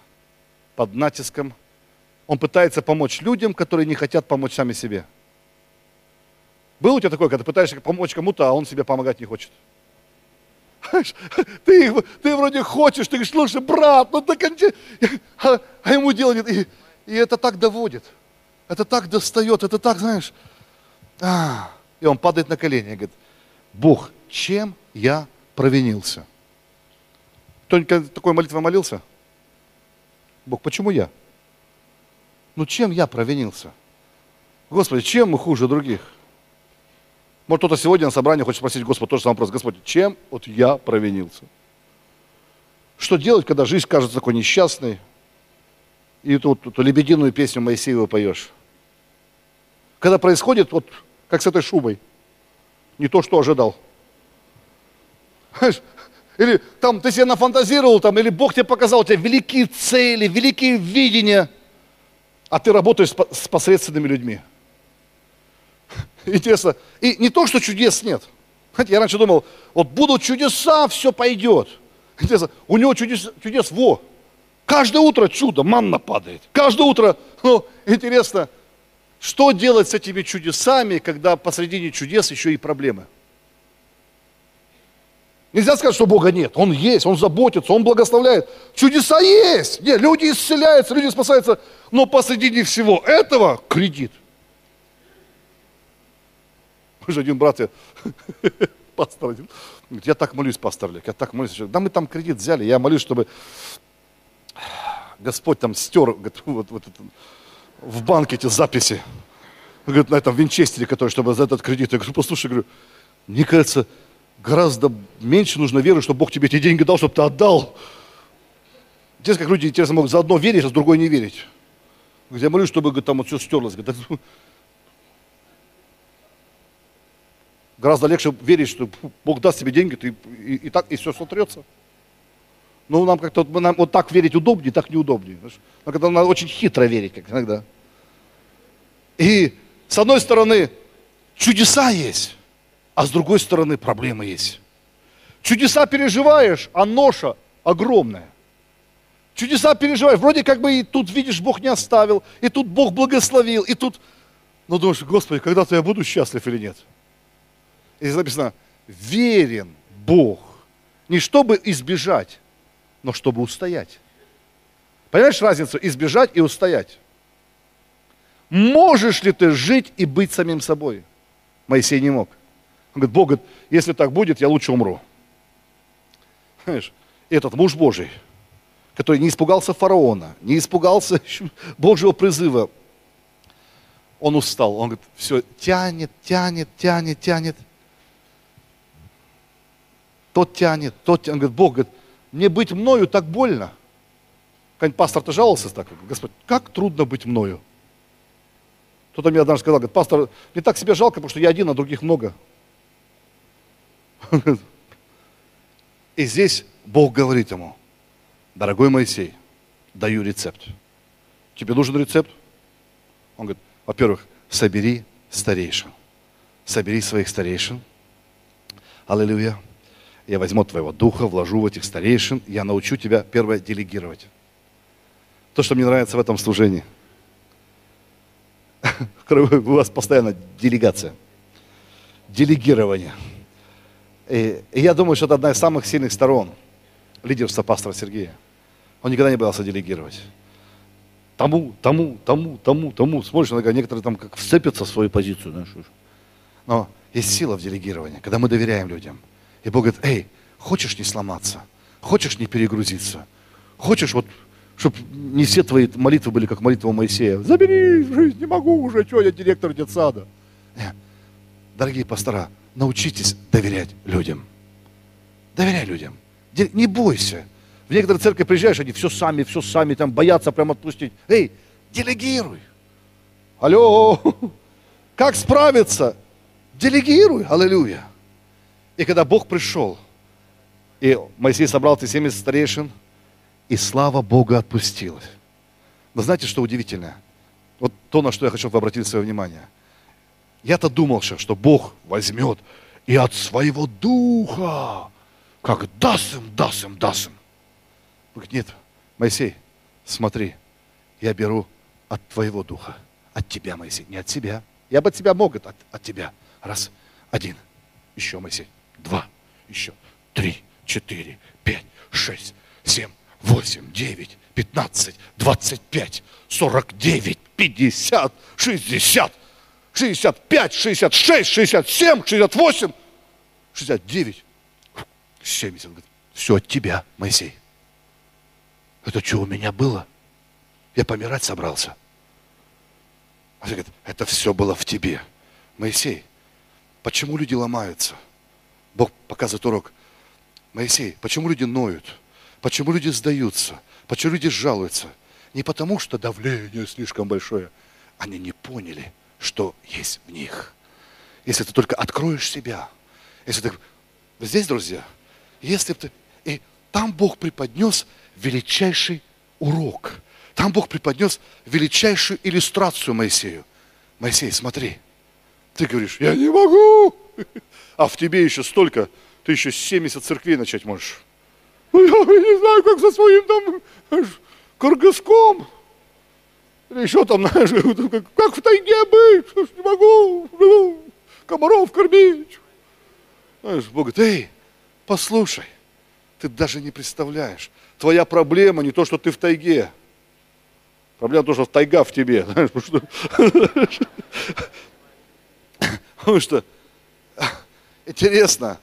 Speaker 1: под натиском. Он пытается помочь людям, которые не хотят помочь сами себе. Был у тебя такое, когда пытаешься помочь кому-то, а он себе помогать не хочет? Ты, ты вроде хочешь, ты говоришь, слушай, брат, ну так а, а ему дело нет. И, и это так доводит, это так достает, это так, знаешь. А, и он падает на колени и говорит, Бог, чем я провинился? Кто-нибудь такой молитвой молился? Бог, почему я? Ну чем я провинился? Господи, чем мы хуже других? Может, кто-то сегодня на собрании хочет спросить Господа тоже самый вопрос. Господи, чем вот я провинился? Что делать, когда жизнь кажется такой несчастной, и тут эту лебединую песню Моисеева поешь? Когда происходит, вот как с этой шубой, не то, что ожидал. Или там ты себе нафантазировал, там, или Бог тебе показал, у тебя великие цели, великие видения, а ты работаешь с посредственными людьми. Интересно. И не то, что чудес нет. Хотя я раньше думал, вот будут чудеса, все пойдет. Интересно, у него чудес, чудес во. Каждое утро чудо, манна падает. Каждое утро, ну, интересно, что делать с этими чудесами, когда посредине чудес еще и проблемы? Нельзя сказать, что Бога нет. Он есть, Он заботится, Он благословляет. Чудеса есть. Нет, люди исцеляются, люди спасаются. Но посредине всего этого кредит – уже один брат, я, пастор один, говорит, я так молюсь, пастор Олег, я так молюсь. Да мы там кредит взяли, я молюсь, чтобы Господь там стер говорит, вот, вот в банке эти записи. Говорит, на этом винчестере, который, чтобы за этот кредит. Я говорю, послушай, говорю, мне кажется, гораздо меньше нужно веры, чтобы Бог тебе эти деньги дал, чтобы ты отдал. Здесь как люди, интересно, могут за одно верить, а с другой не верить. Я молюсь, чтобы говорит, там вот все стерлось. Говорит, Гораздо легче верить, что Бог даст тебе деньги, ты, и, и так, и все сотрется. Ну, нам как-то нам вот так верить удобнее, так неудобнее. Но когда надо очень хитро верить, как иногда. И с одной стороны, чудеса есть, а с другой стороны, проблемы есть. Чудеса переживаешь, а ноша огромная. Чудеса переживаешь, вроде как бы и тут, видишь, Бог не оставил, и тут Бог благословил, и тут... Ну, думаешь, Господи, когда-то я буду счастлив или нет? И здесь написано, верен Бог. Не чтобы избежать, но чтобы устоять. Понимаешь разницу? Избежать и устоять. Можешь ли ты жить и быть самим собой? Моисей не мог. Он говорит, Бог говорит, если так будет, я лучше умру. Понимаешь? Этот муж Божий, который не испугался фараона, не испугался Божьего призыва, он устал. Он говорит, все, тянет, тянет, тянет, тянет тот тянет, тот тянет. Он говорит, Бог говорит, мне быть мною так больно. Какой-нибудь пастор-то жаловался так, Господь, как трудно быть мною. Кто-то мне однажды сказал, говорит, пастор, не так себе жалко, потому что я один, а других много. И здесь Бог говорит ему, дорогой Моисей, даю рецепт. Тебе нужен рецепт? Он говорит, во-первых, собери старейшин. Собери своих старейшин. Аллилуйя я возьму твоего духа, вложу в этих старейшин, я научу тебя, первое, делегировать. То, что мне нравится в этом служении. У вас постоянно делегация. Делегирование. И, и я думаю, что это одна из самых сильных сторон лидерства пастора Сергея. Он никогда не боялся делегировать. Тому, тому, тому, тому, тому. Смотришь, иногда некоторые там как вцепятся в свою позицию. Знаешь. Но есть сила в делегировании, когда мы доверяем людям – и Бог говорит, эй, хочешь не сломаться? Хочешь не перегрузиться? Хочешь вот, чтобы не все твои молитвы были, как молитва Моисея? Забери жизнь, не могу уже, что я директор детсада. Нет. Дорогие пастора, научитесь доверять людям. Доверяй людям. Не бойся. В некоторые церкви приезжаешь, они все сами, все сами, там боятся прям отпустить. Эй, делегируй. Алло, как справиться? Делегируй, аллилуйя. И когда Бог пришел, и Моисей собрал эти 70 старейшин, и слава Бога отпустилась. Но знаете, что удивительно? Вот то, на что я хочу обратить свое внимание. Я-то думал, что Бог возьмет и от своего духа, как даст им, даст им, даст им. говорит, нет, Моисей, смотри, я беру от твоего духа, от тебя, Моисей, не от себя. Я бы от тебя мог, от, от тебя. Раз, один, еще, Моисей, два, еще, три, четыре, пять, шесть, семь, восемь, девять, пятнадцать, двадцать пять, сорок девять, пятьдесят, шестьдесят, шестьдесят пять, шестьдесят шесть, шестьдесят семь, шестьдесят восемь, шестьдесят девять, семьдесят. Все от тебя, Моисей. Это что у меня было? Я помирать собрался. А говорит, это все было в тебе. Моисей, почему люди ломаются? Бог показывает урок. Моисей, почему люди ноют? Почему люди сдаются? Почему люди жалуются? Не потому, что давление слишком большое. Они не поняли, что есть в них. Если ты только откроешь себя. Если ты... Здесь, друзья, если ты... И там Бог преподнес величайший урок. Там Бог преподнес величайшую иллюстрацию Моисею. Моисей, смотри, ты говоришь, я не могу, а в тебе еще столько, ты еще 70 церквей начать можешь. Ну, я не знаю, как со своим там. Или еще там, знаешь, как, в тайге быть, не могу, не могу комаров кормить. Знаешь, Бог говорит, эй, послушай, ты даже не представляешь. Твоя проблема не то, что ты в тайге. Проблема то, что тайга в тебе. Что, потому что интересно,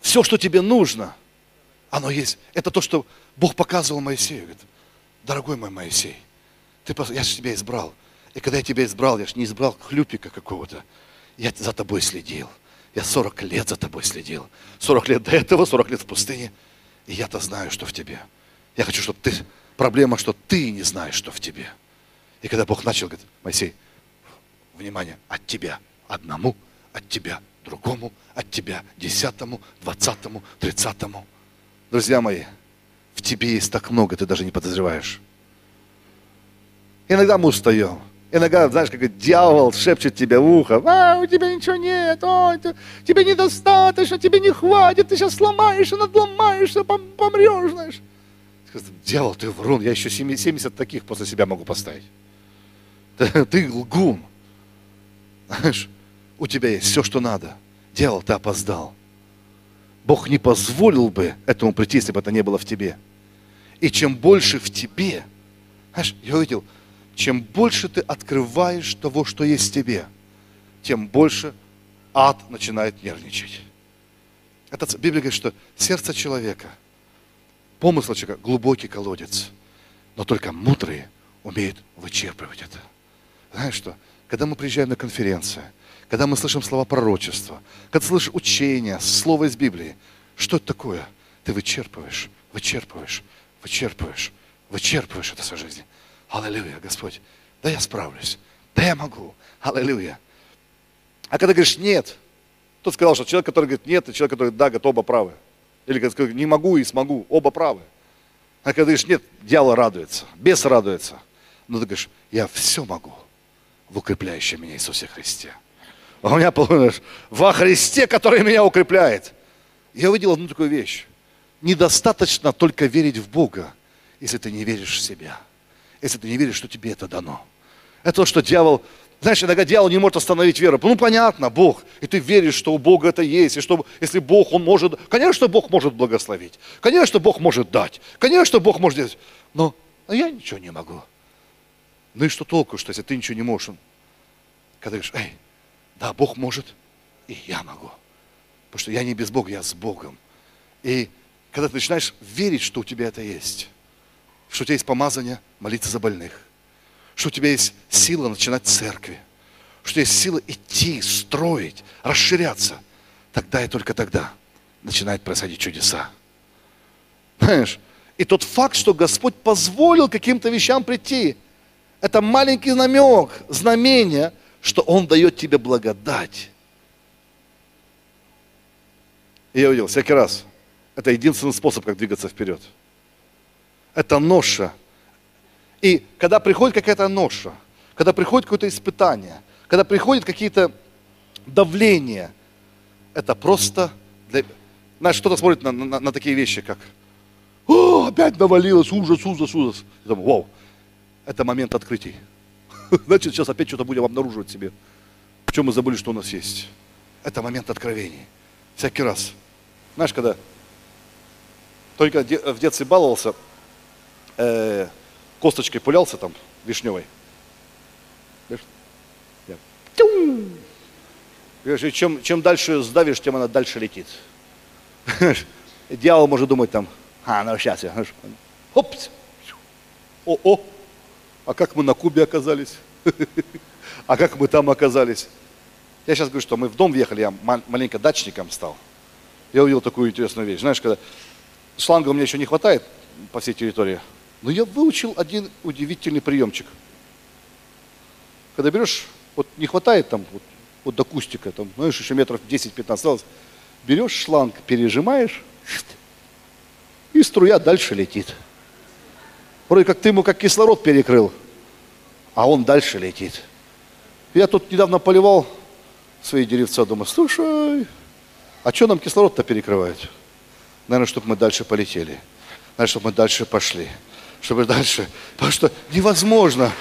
Speaker 1: все, что тебе нужно, оно есть. Это то, что Бог показывал Моисею. Говорит, дорогой мой Моисей, ты, я же тебя избрал. И когда я тебя избрал, я же не избрал хлюпика какого-то. Я за тобой следил. Я 40 лет за тобой следил. 40 лет до этого, 40 лет в пустыне. И я-то знаю, что в тебе. Я хочу, чтобы ты... Проблема, что ты не знаешь, что в тебе. И когда Бог начал, говорит, Моисей, внимание, от тебя одному, от тебя другому, от тебя десятому, двадцатому, тридцатому. Друзья мои, в тебе есть так много, ты даже не подозреваешь. Иногда мы устаем. Иногда, знаешь, как дьявол шепчет тебе в ухо, а, у тебя ничего нет, о, тебе недостаточно, тебе не хватит, ты сейчас сломаешься, надломаешься, помрешь, знаешь. Дьявол, ты врун, я еще 70 таких после себя могу поставить. Ты, ты лгун. Знаешь, у тебя есть все, что надо. Дьявол, ты опоздал. Бог не позволил бы этому прийти, если бы это не было в тебе. И чем больше в тебе, знаешь, я увидел, чем больше ты открываешь того, что есть в тебе, тем больше ад начинает нервничать. Это, Библия говорит, что сердце человека, помысл человека глубокий колодец, но только мудрые умеют вычерпывать это. Знаешь что? Когда мы приезжаем на конференцию, когда мы слышим слова пророчества, когда слышишь учения, слово из Библии, что это такое? Ты вычерпываешь, вычерпываешь, вычерпываешь, вычерпываешь это своей жизни. Аллилуйя, Господь. Да я справлюсь. Да я могу. Аллилуйя. А когда говоришь нет, тот сказал, что человек, который говорит нет, и человек, который да, говорит, оба правы. Или когда сказал, не могу и смогу, оба правы. А когда говоришь нет, дьявол радуется, бес радуется. Но ты говоришь, я все могу в укрепляющем меня Иисусе Христе. А у меня, понимаешь, во Христе, который меня укрепляет. Я увидел одну такую вещь. Недостаточно только верить в Бога, если ты не веришь в себя если ты не веришь, что тебе это дано. Это то, что дьявол, знаешь, иногда дьявол не может остановить веру. Ну, понятно, Бог, и ты веришь, что у Бога это есть, и что если Бог, Он может, конечно, Бог может благословить, конечно, Бог может дать, конечно, Бог может делать, но, но я ничего не могу. Ну и что толку, что если ты ничего не можешь? Когда говоришь, эй, да, Бог может, и я могу. Потому что я не без Бога, я с Богом. И когда ты начинаешь верить, что у тебя это есть, что у тебя есть помазание молиться за больных, что у тебя есть сила начинать церкви, что у тебя есть сила идти, строить, расширяться, тогда и только тогда начинают происходить чудеса. Знаешь, и тот факт, что Господь позволил каким-то вещам прийти, это маленький намек, знамение, что Он дает тебе благодать. И я увидел всякий раз, это единственный способ, как двигаться вперед – это ноша. И когда приходит какая-то ноша, когда приходит какое-то испытание, Когда приходят какие-то давления, это просто для... Знаешь, кто-то смотрит на, на, на такие вещи, как «О, опять навалилось, ужас, ужас, ужас». Я думаю, вау, это момент открытий. Значит, сейчас опять что-то будем обнаруживать себе. В чем мы забыли, что у нас есть. Это момент откровений. Всякий раз. Знаешь, когда только в детстве баловался, э, косточкой пулялся там, вишневой. Я, чем, чем дальше сдавишь, тем она дальше летит. Дьявол может думать там, а, ну сейчас я, хоп, о-о, а как мы на Кубе оказались? а как мы там оказались? Я сейчас говорю, что мы в дом въехали, я маленько дачником стал. Я увидел такую интересную вещь. Знаешь, когда шланга у меня еще не хватает по всей территории, но я выучил один удивительный приемчик. Когда берешь, вот не хватает там, вот, вот до кустика, там, знаешь, еще метров 10-15 осталось, берешь шланг, пережимаешь, и струя дальше летит. Вроде как ты ему как кислород перекрыл, а он дальше летит. Я тут недавно поливал свои деревца, думаю, слушай, а что нам кислород-то перекрывает? Наверное, чтобы мы дальше полетели. Наверное, чтобы мы дальше пошли. Чтобы дальше. Потому что невозможно.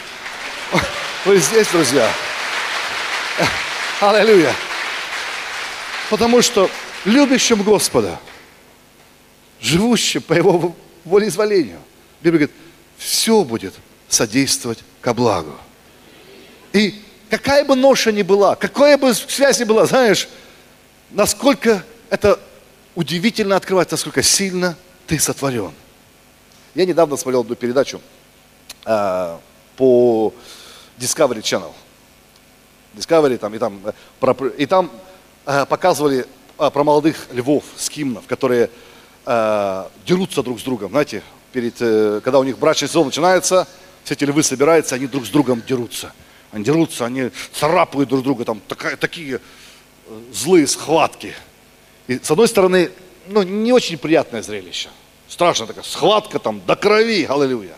Speaker 1: Вы здесь, друзья. Аллилуйя. Потому что любящим Господа, живущим по Его волеизволению, Библия говорит, все будет содействовать ко благу. И какая бы ноша ни была, какая бы связь ни была, знаешь, насколько это удивительно открывать, насколько сильно ты сотворен. Я недавно смотрел одну передачу э, по Discovery Channel. Discovery там, и там, э, про, и там э, показывали э, про молодых львов, скимнов, которые э, дерутся друг с другом. Знаете, перед, э, когда у них брачный сезон начинается, все эти львы собираются, они друг с другом дерутся. Они дерутся, они царапают друг друга, там такая, такие э, злые схватки. И с одной стороны, ну, не очень приятное зрелище. Страшная такая схватка там до крови, аллилуйя.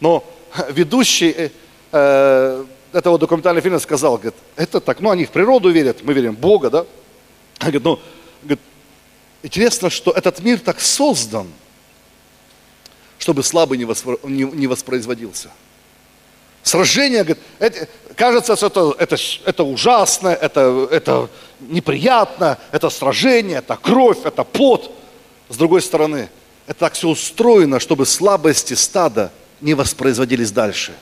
Speaker 1: Но ведущий э, этого документального фильма сказал, говорит, это так, ну они в природу верят, мы верим в Бога, да? Говорит, ну, говорит, интересно, что этот мир так создан, чтобы слабый не, воспро, не, не воспроизводился. Сражение, говорит, это, кажется, это, это, это ужасно, это, это неприятно, это сражение, это кровь, это пот. С другой стороны, это так все устроено, чтобы слабости стада не воспроизводились дальше.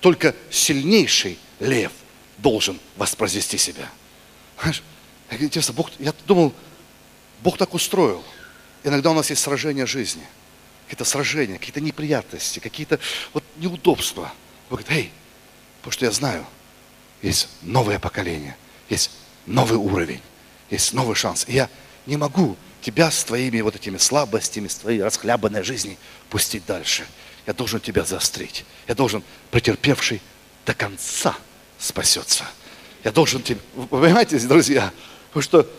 Speaker 1: Только сильнейший лев должен воспроизвести себя. Знаешь, интересно, Бог, я думал, Бог так устроил. Иногда у нас есть сражения жизни, какие-то сражения, какие-то неприятности, какие-то вот неудобства – Бог говорит, эй, потому что я знаю, есть новое поколение, есть новый уровень, есть новый шанс. И я не могу тебя с твоими вот этими слабостями, с твоей расхлябанной жизнью пустить дальше. Я должен тебя заострить. Я должен, претерпевший до конца спасется. Я должен тебе... Вы понимаете, друзья? Потому что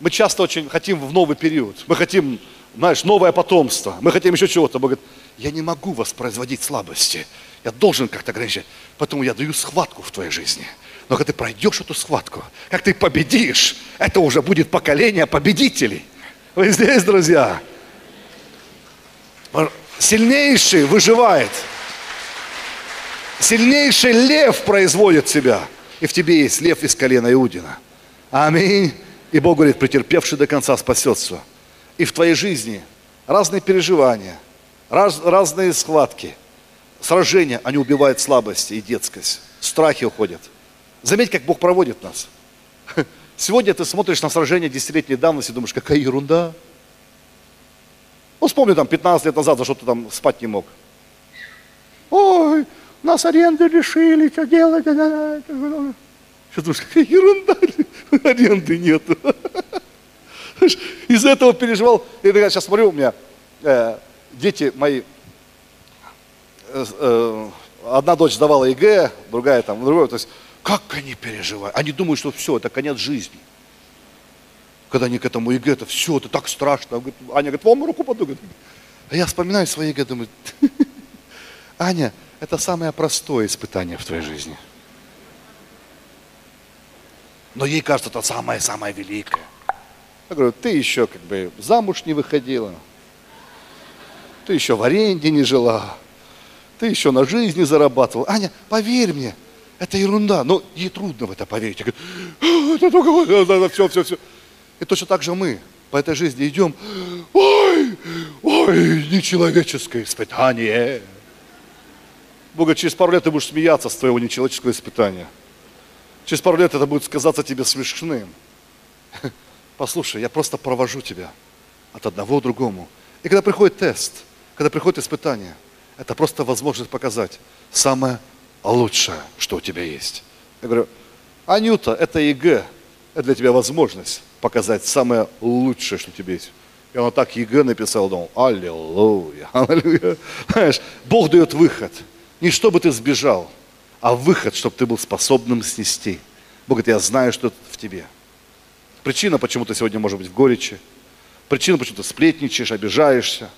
Speaker 1: мы часто очень хотим в новый период. Мы хотим, знаешь, новое потомство. Мы хотим еще чего-то. Бог говорит, я не могу воспроизводить слабости. Я должен как-то ограничить. Поэтому я даю схватку в твоей жизни. Но когда ты пройдешь эту схватку, как ты победишь, это уже будет поколение победителей. Вы здесь, друзья? Сильнейший выживает. Сильнейший лев производит себя. И в тебе есть лев из колена Иудина. Аминь. И Бог говорит, претерпевший до конца спасется. И в твоей жизни разные переживания, раз, разные схватки – сражения, они убивают слабости и детскость. Страхи уходят. Заметь, как Бог проводит нас. Сегодня ты смотришь на сражение десятилетней давности и думаешь, какая ерунда. Ну, вспомни там 15 лет назад, за что ты там спать не мог. Ой, нас аренды лишили, что делать? Что думаешь, какая ерунда, аренды нет. Из этого переживал. Я сейчас смотрю, у меня э, дети мои Э, э, одна дочь сдавала ЕГЭ, другая там, другая, то есть как они переживают? Они думают, что все, это конец жизни. Когда они к этому ЕГЭ, это все, это так страшно. Аня говорит, вам руку подугает. А я вспоминаю свои ЕГЭ, думаю, Аня, это самое простое испытание в твоей жизни. Но ей кажется, это самое-самое великое. Я говорю, ты еще как бы замуж не выходила, ты еще в аренде не жила, ты еще на жизни зарабатывал. Аня, поверь мне, это ерунда. Но ей трудно в это поверить. Я говорю, это только все, все, все. И точно так же мы по этой жизни идем. Ой, ой, нечеловеческое испытание. Бога, через пару лет ты будешь смеяться с твоего нечеловеческого испытания. Через пару лет это будет казаться тебе смешным. Послушай, я просто провожу тебя от одного к другому. И когда приходит тест, когда приходит испытание, это просто возможность показать самое лучшее, что у тебя есть. Я говорю, Анюта, это ЕГЭ, это для тебя возможность показать самое лучшее, что у тебя есть. И он так ЕГЭ написал, думал, аллилуйя, аллилуйя. Знаешь, Бог дает выход. Не чтобы ты сбежал, а выход, чтобы ты был способным снести. Бог говорит, я знаю, что в тебе. Причина, почему ты сегодня может быть в горечи. Причина, почему ты сплетничаешь, обижаешься.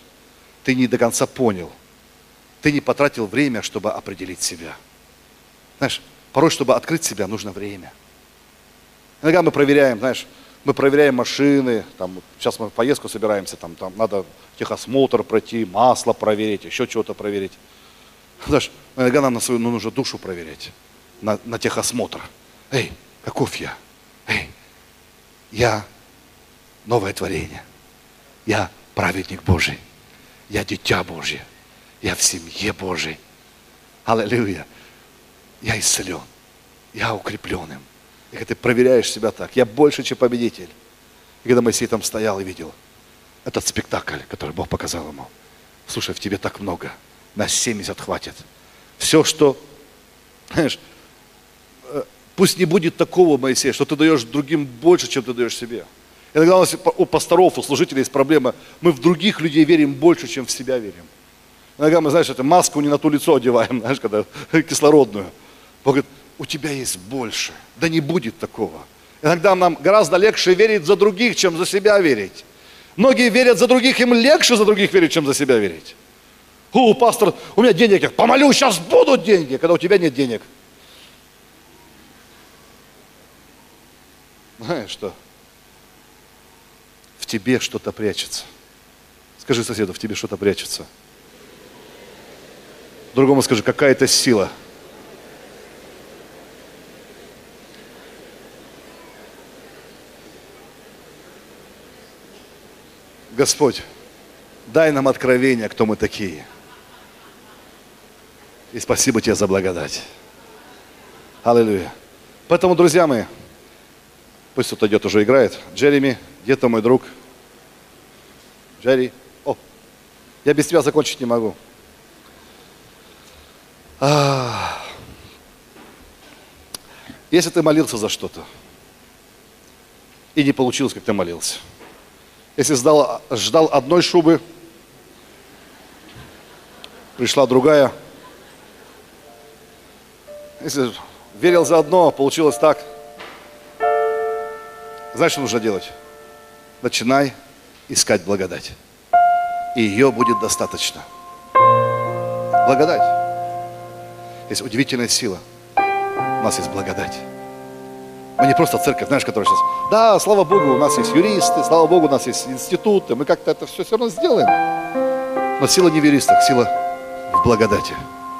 Speaker 1: Ты не до конца понял. Ты не потратил время, чтобы определить себя. Знаешь, порой, чтобы открыть себя, нужно время. Иногда мы проверяем, знаешь, мы проверяем машины, там, сейчас мы в поездку собираемся, там, там надо техосмотр пройти, масло проверить, еще чего-то проверить. Знаешь, иногда нам на свою ну, нужно душу проверять, на, на техосмотр. Эй, каков я? Эй, я новое творение. Я праведник Божий. Я дитя Божье. Я в семье Божьей. Аллилуйя я исцелен, я укреплен им. И когда ты проверяешь себя так, я больше, чем победитель. И когда Моисей там стоял и видел этот спектакль, который Бог показал ему, слушай, в тебе так много, на 70 хватит. Все, что, знаешь, э, пусть не будет такого, Моисея, что ты даешь другим больше, чем ты даешь себе. Иногда у нас у пасторов, у служителей есть проблема, мы в других людей верим больше, чем в себя верим. Иногда мы, знаешь, это маску не на то лицо одеваем, знаешь, когда кислородную. Бог говорит, у тебя есть больше. Да не будет такого. Иногда нам гораздо легче верить за других, чем за себя верить. Многие верят за других, им легче за других верить, чем за себя верить. У, пастор, у меня денег нет. Помолю, сейчас будут деньги, когда у тебя нет денег. Знаешь что? В тебе что-то прячется. Скажи соседу, в тебе что-то прячется. Другому скажи, какая-то сила – Господь, дай нам откровение, кто мы такие. И спасибо тебе за благодать. Аллилуйя. Поэтому, друзья мои, пусть кто-то идет уже играет. Джереми, где-то мой друг. Джерри. О, я без тебя закончить не могу. А, если ты молился за что-то, и не получилось, как ты молился – если ждал, ждал одной шубы, пришла другая. Если верил за одно, получилось так. Знаешь, что нужно делать? Начинай искать благодать. И ее будет достаточно. Благодать. Есть удивительная сила. У нас есть благодать. Мы не просто церковь, знаешь, которая сейчас, да, слава Богу, у нас есть юристы, слава Богу, у нас есть институты, мы как-то это все все равно сделаем. Но сила не в юристах, сила в благодати.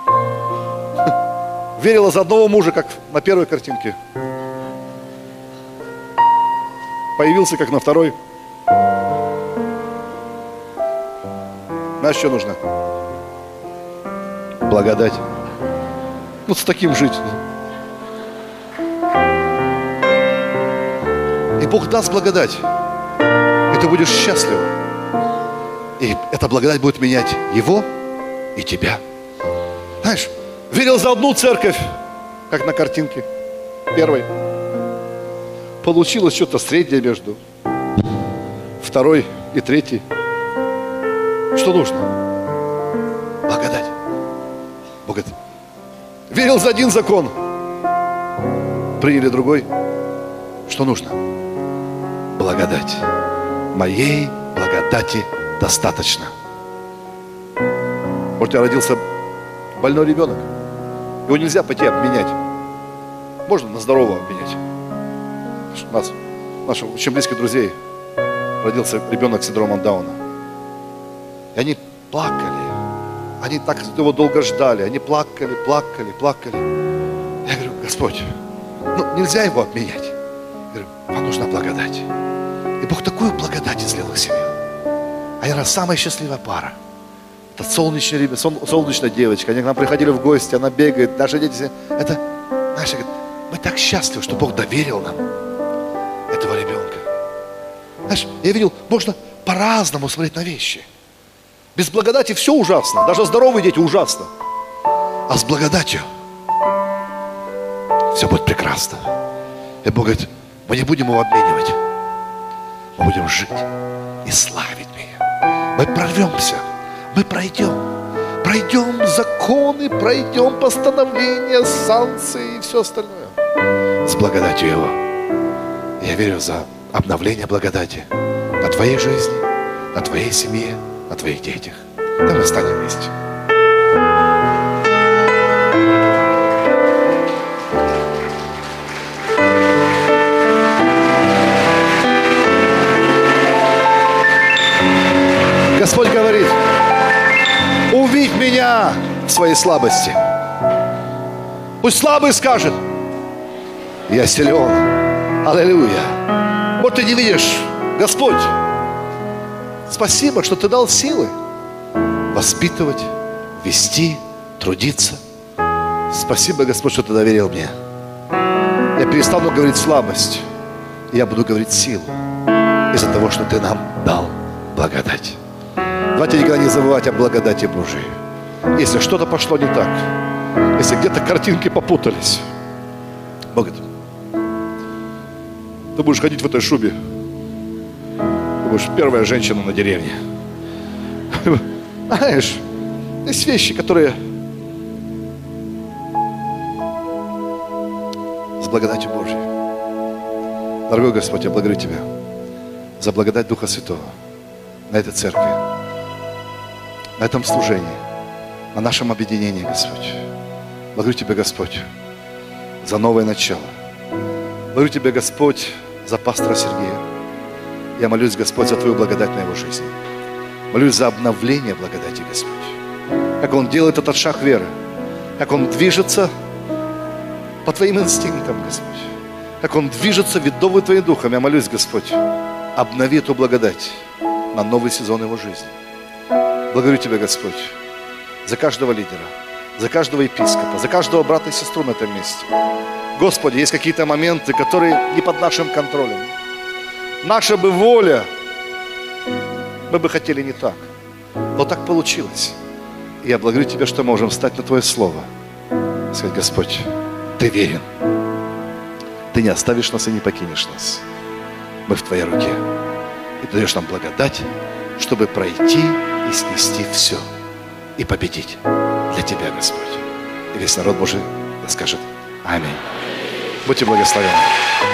Speaker 1: Верила за одного мужа, как на первой картинке. Появился, как на второй. Знаешь, что нужно? Благодать. Вот с таким жить. Бог даст благодать. И ты будешь счастлив. И эта благодать будет менять его и тебя. Знаешь, верил за одну церковь, как на картинке первой. Получилось что-то среднее между второй и третьей. Что нужно? Благодать. Бог говорит, верил за один закон, приняли другой. Что нужно? Благодать. Моей благодати достаточно. У тебя родился больной ребенок. Его нельзя пойти обменять. Можно на здорового обменять. У нас, наших очень близких друзей родился ребенок с синдромом Дауна. И они плакали. Они так его долго ждали. Они плакали, плакали, плакали. Я говорю, Господь, ну нельзя его обменять. Нужна благодать. И Бог такую благодать излил в семью. Они раз самая счастливая пара. Это солнечный ребенок, солнечная девочка. Они к нам приходили в гости, она бегает, наши дети. Это, знаешь, мы так счастливы, что Бог доверил нам этого ребенка. Знаешь, я видел, можно по-разному смотреть на вещи. Без благодати все ужасно. Даже здоровые дети ужасно. А с благодатью все будет прекрасно. И Бог говорит, мы не будем его обменивать. Мы будем жить и славить меня. Мы прорвемся, мы пройдем. Пройдем законы, пройдем постановления, санкции и все остальное. С благодатью Его. Я верю за обновление благодати на твоей жизни, на твоей семье, на твоих детях. Давай встанем вместе. Господь говорит, увидь меня в своей слабости. Пусть слабый скажет, я силен. Аллилуйя. Вот ты не видишь, Господь, спасибо, что ты дал силы воспитывать, вести, трудиться. Спасибо, Господь, что ты доверил мне. Я перестану говорить слабость, я буду говорить силу из-за того, что ты нам дал благодать. Давайте никогда не забывать о благодати Божией. Если что-то пошло не так, если где-то картинки попутались, Бог говорит, ты будешь ходить в этой шубе, ты будешь первая женщина на деревне. Знаешь, есть вещи, которые с благодатью Божьей. Дорогой Господь, я благодарю Тебя за благодать Духа Святого на этой церкви на этом служении, на нашем объединении, Господь. Благодарю Тебя, Господь, за новое начало. Благодарю Тебя, Господь, за пастора Сергея. Я молюсь, Господь, за Твою благодать на его жизни. Молюсь за обновление благодати, Господь. Как он делает этот шаг веры. Как он движется по Твоим инстинктам, Господь. Как он движется, ведомый Твоим Духом. Я молюсь, Господь, обнови эту благодать на новый сезон его жизни. Благодарю Тебя, Господь, за каждого лидера, за каждого епископа, за каждого брата и сестру на этом месте. Господи, есть какие-то моменты, которые не под нашим контролем. Наша бы воля, мы бы хотели не так. Но так получилось. И я благодарю Тебя, что можем встать на Твое Слово. И сказать, Господь, Ты верен. Ты не оставишь нас и не покинешь нас. Мы в Твоей руке. И Ты даешь нам благодать, чтобы пройти и снести все и победить для Тебя, Господь. И весь народ Божий скажет Аминь. Будьте благословенны.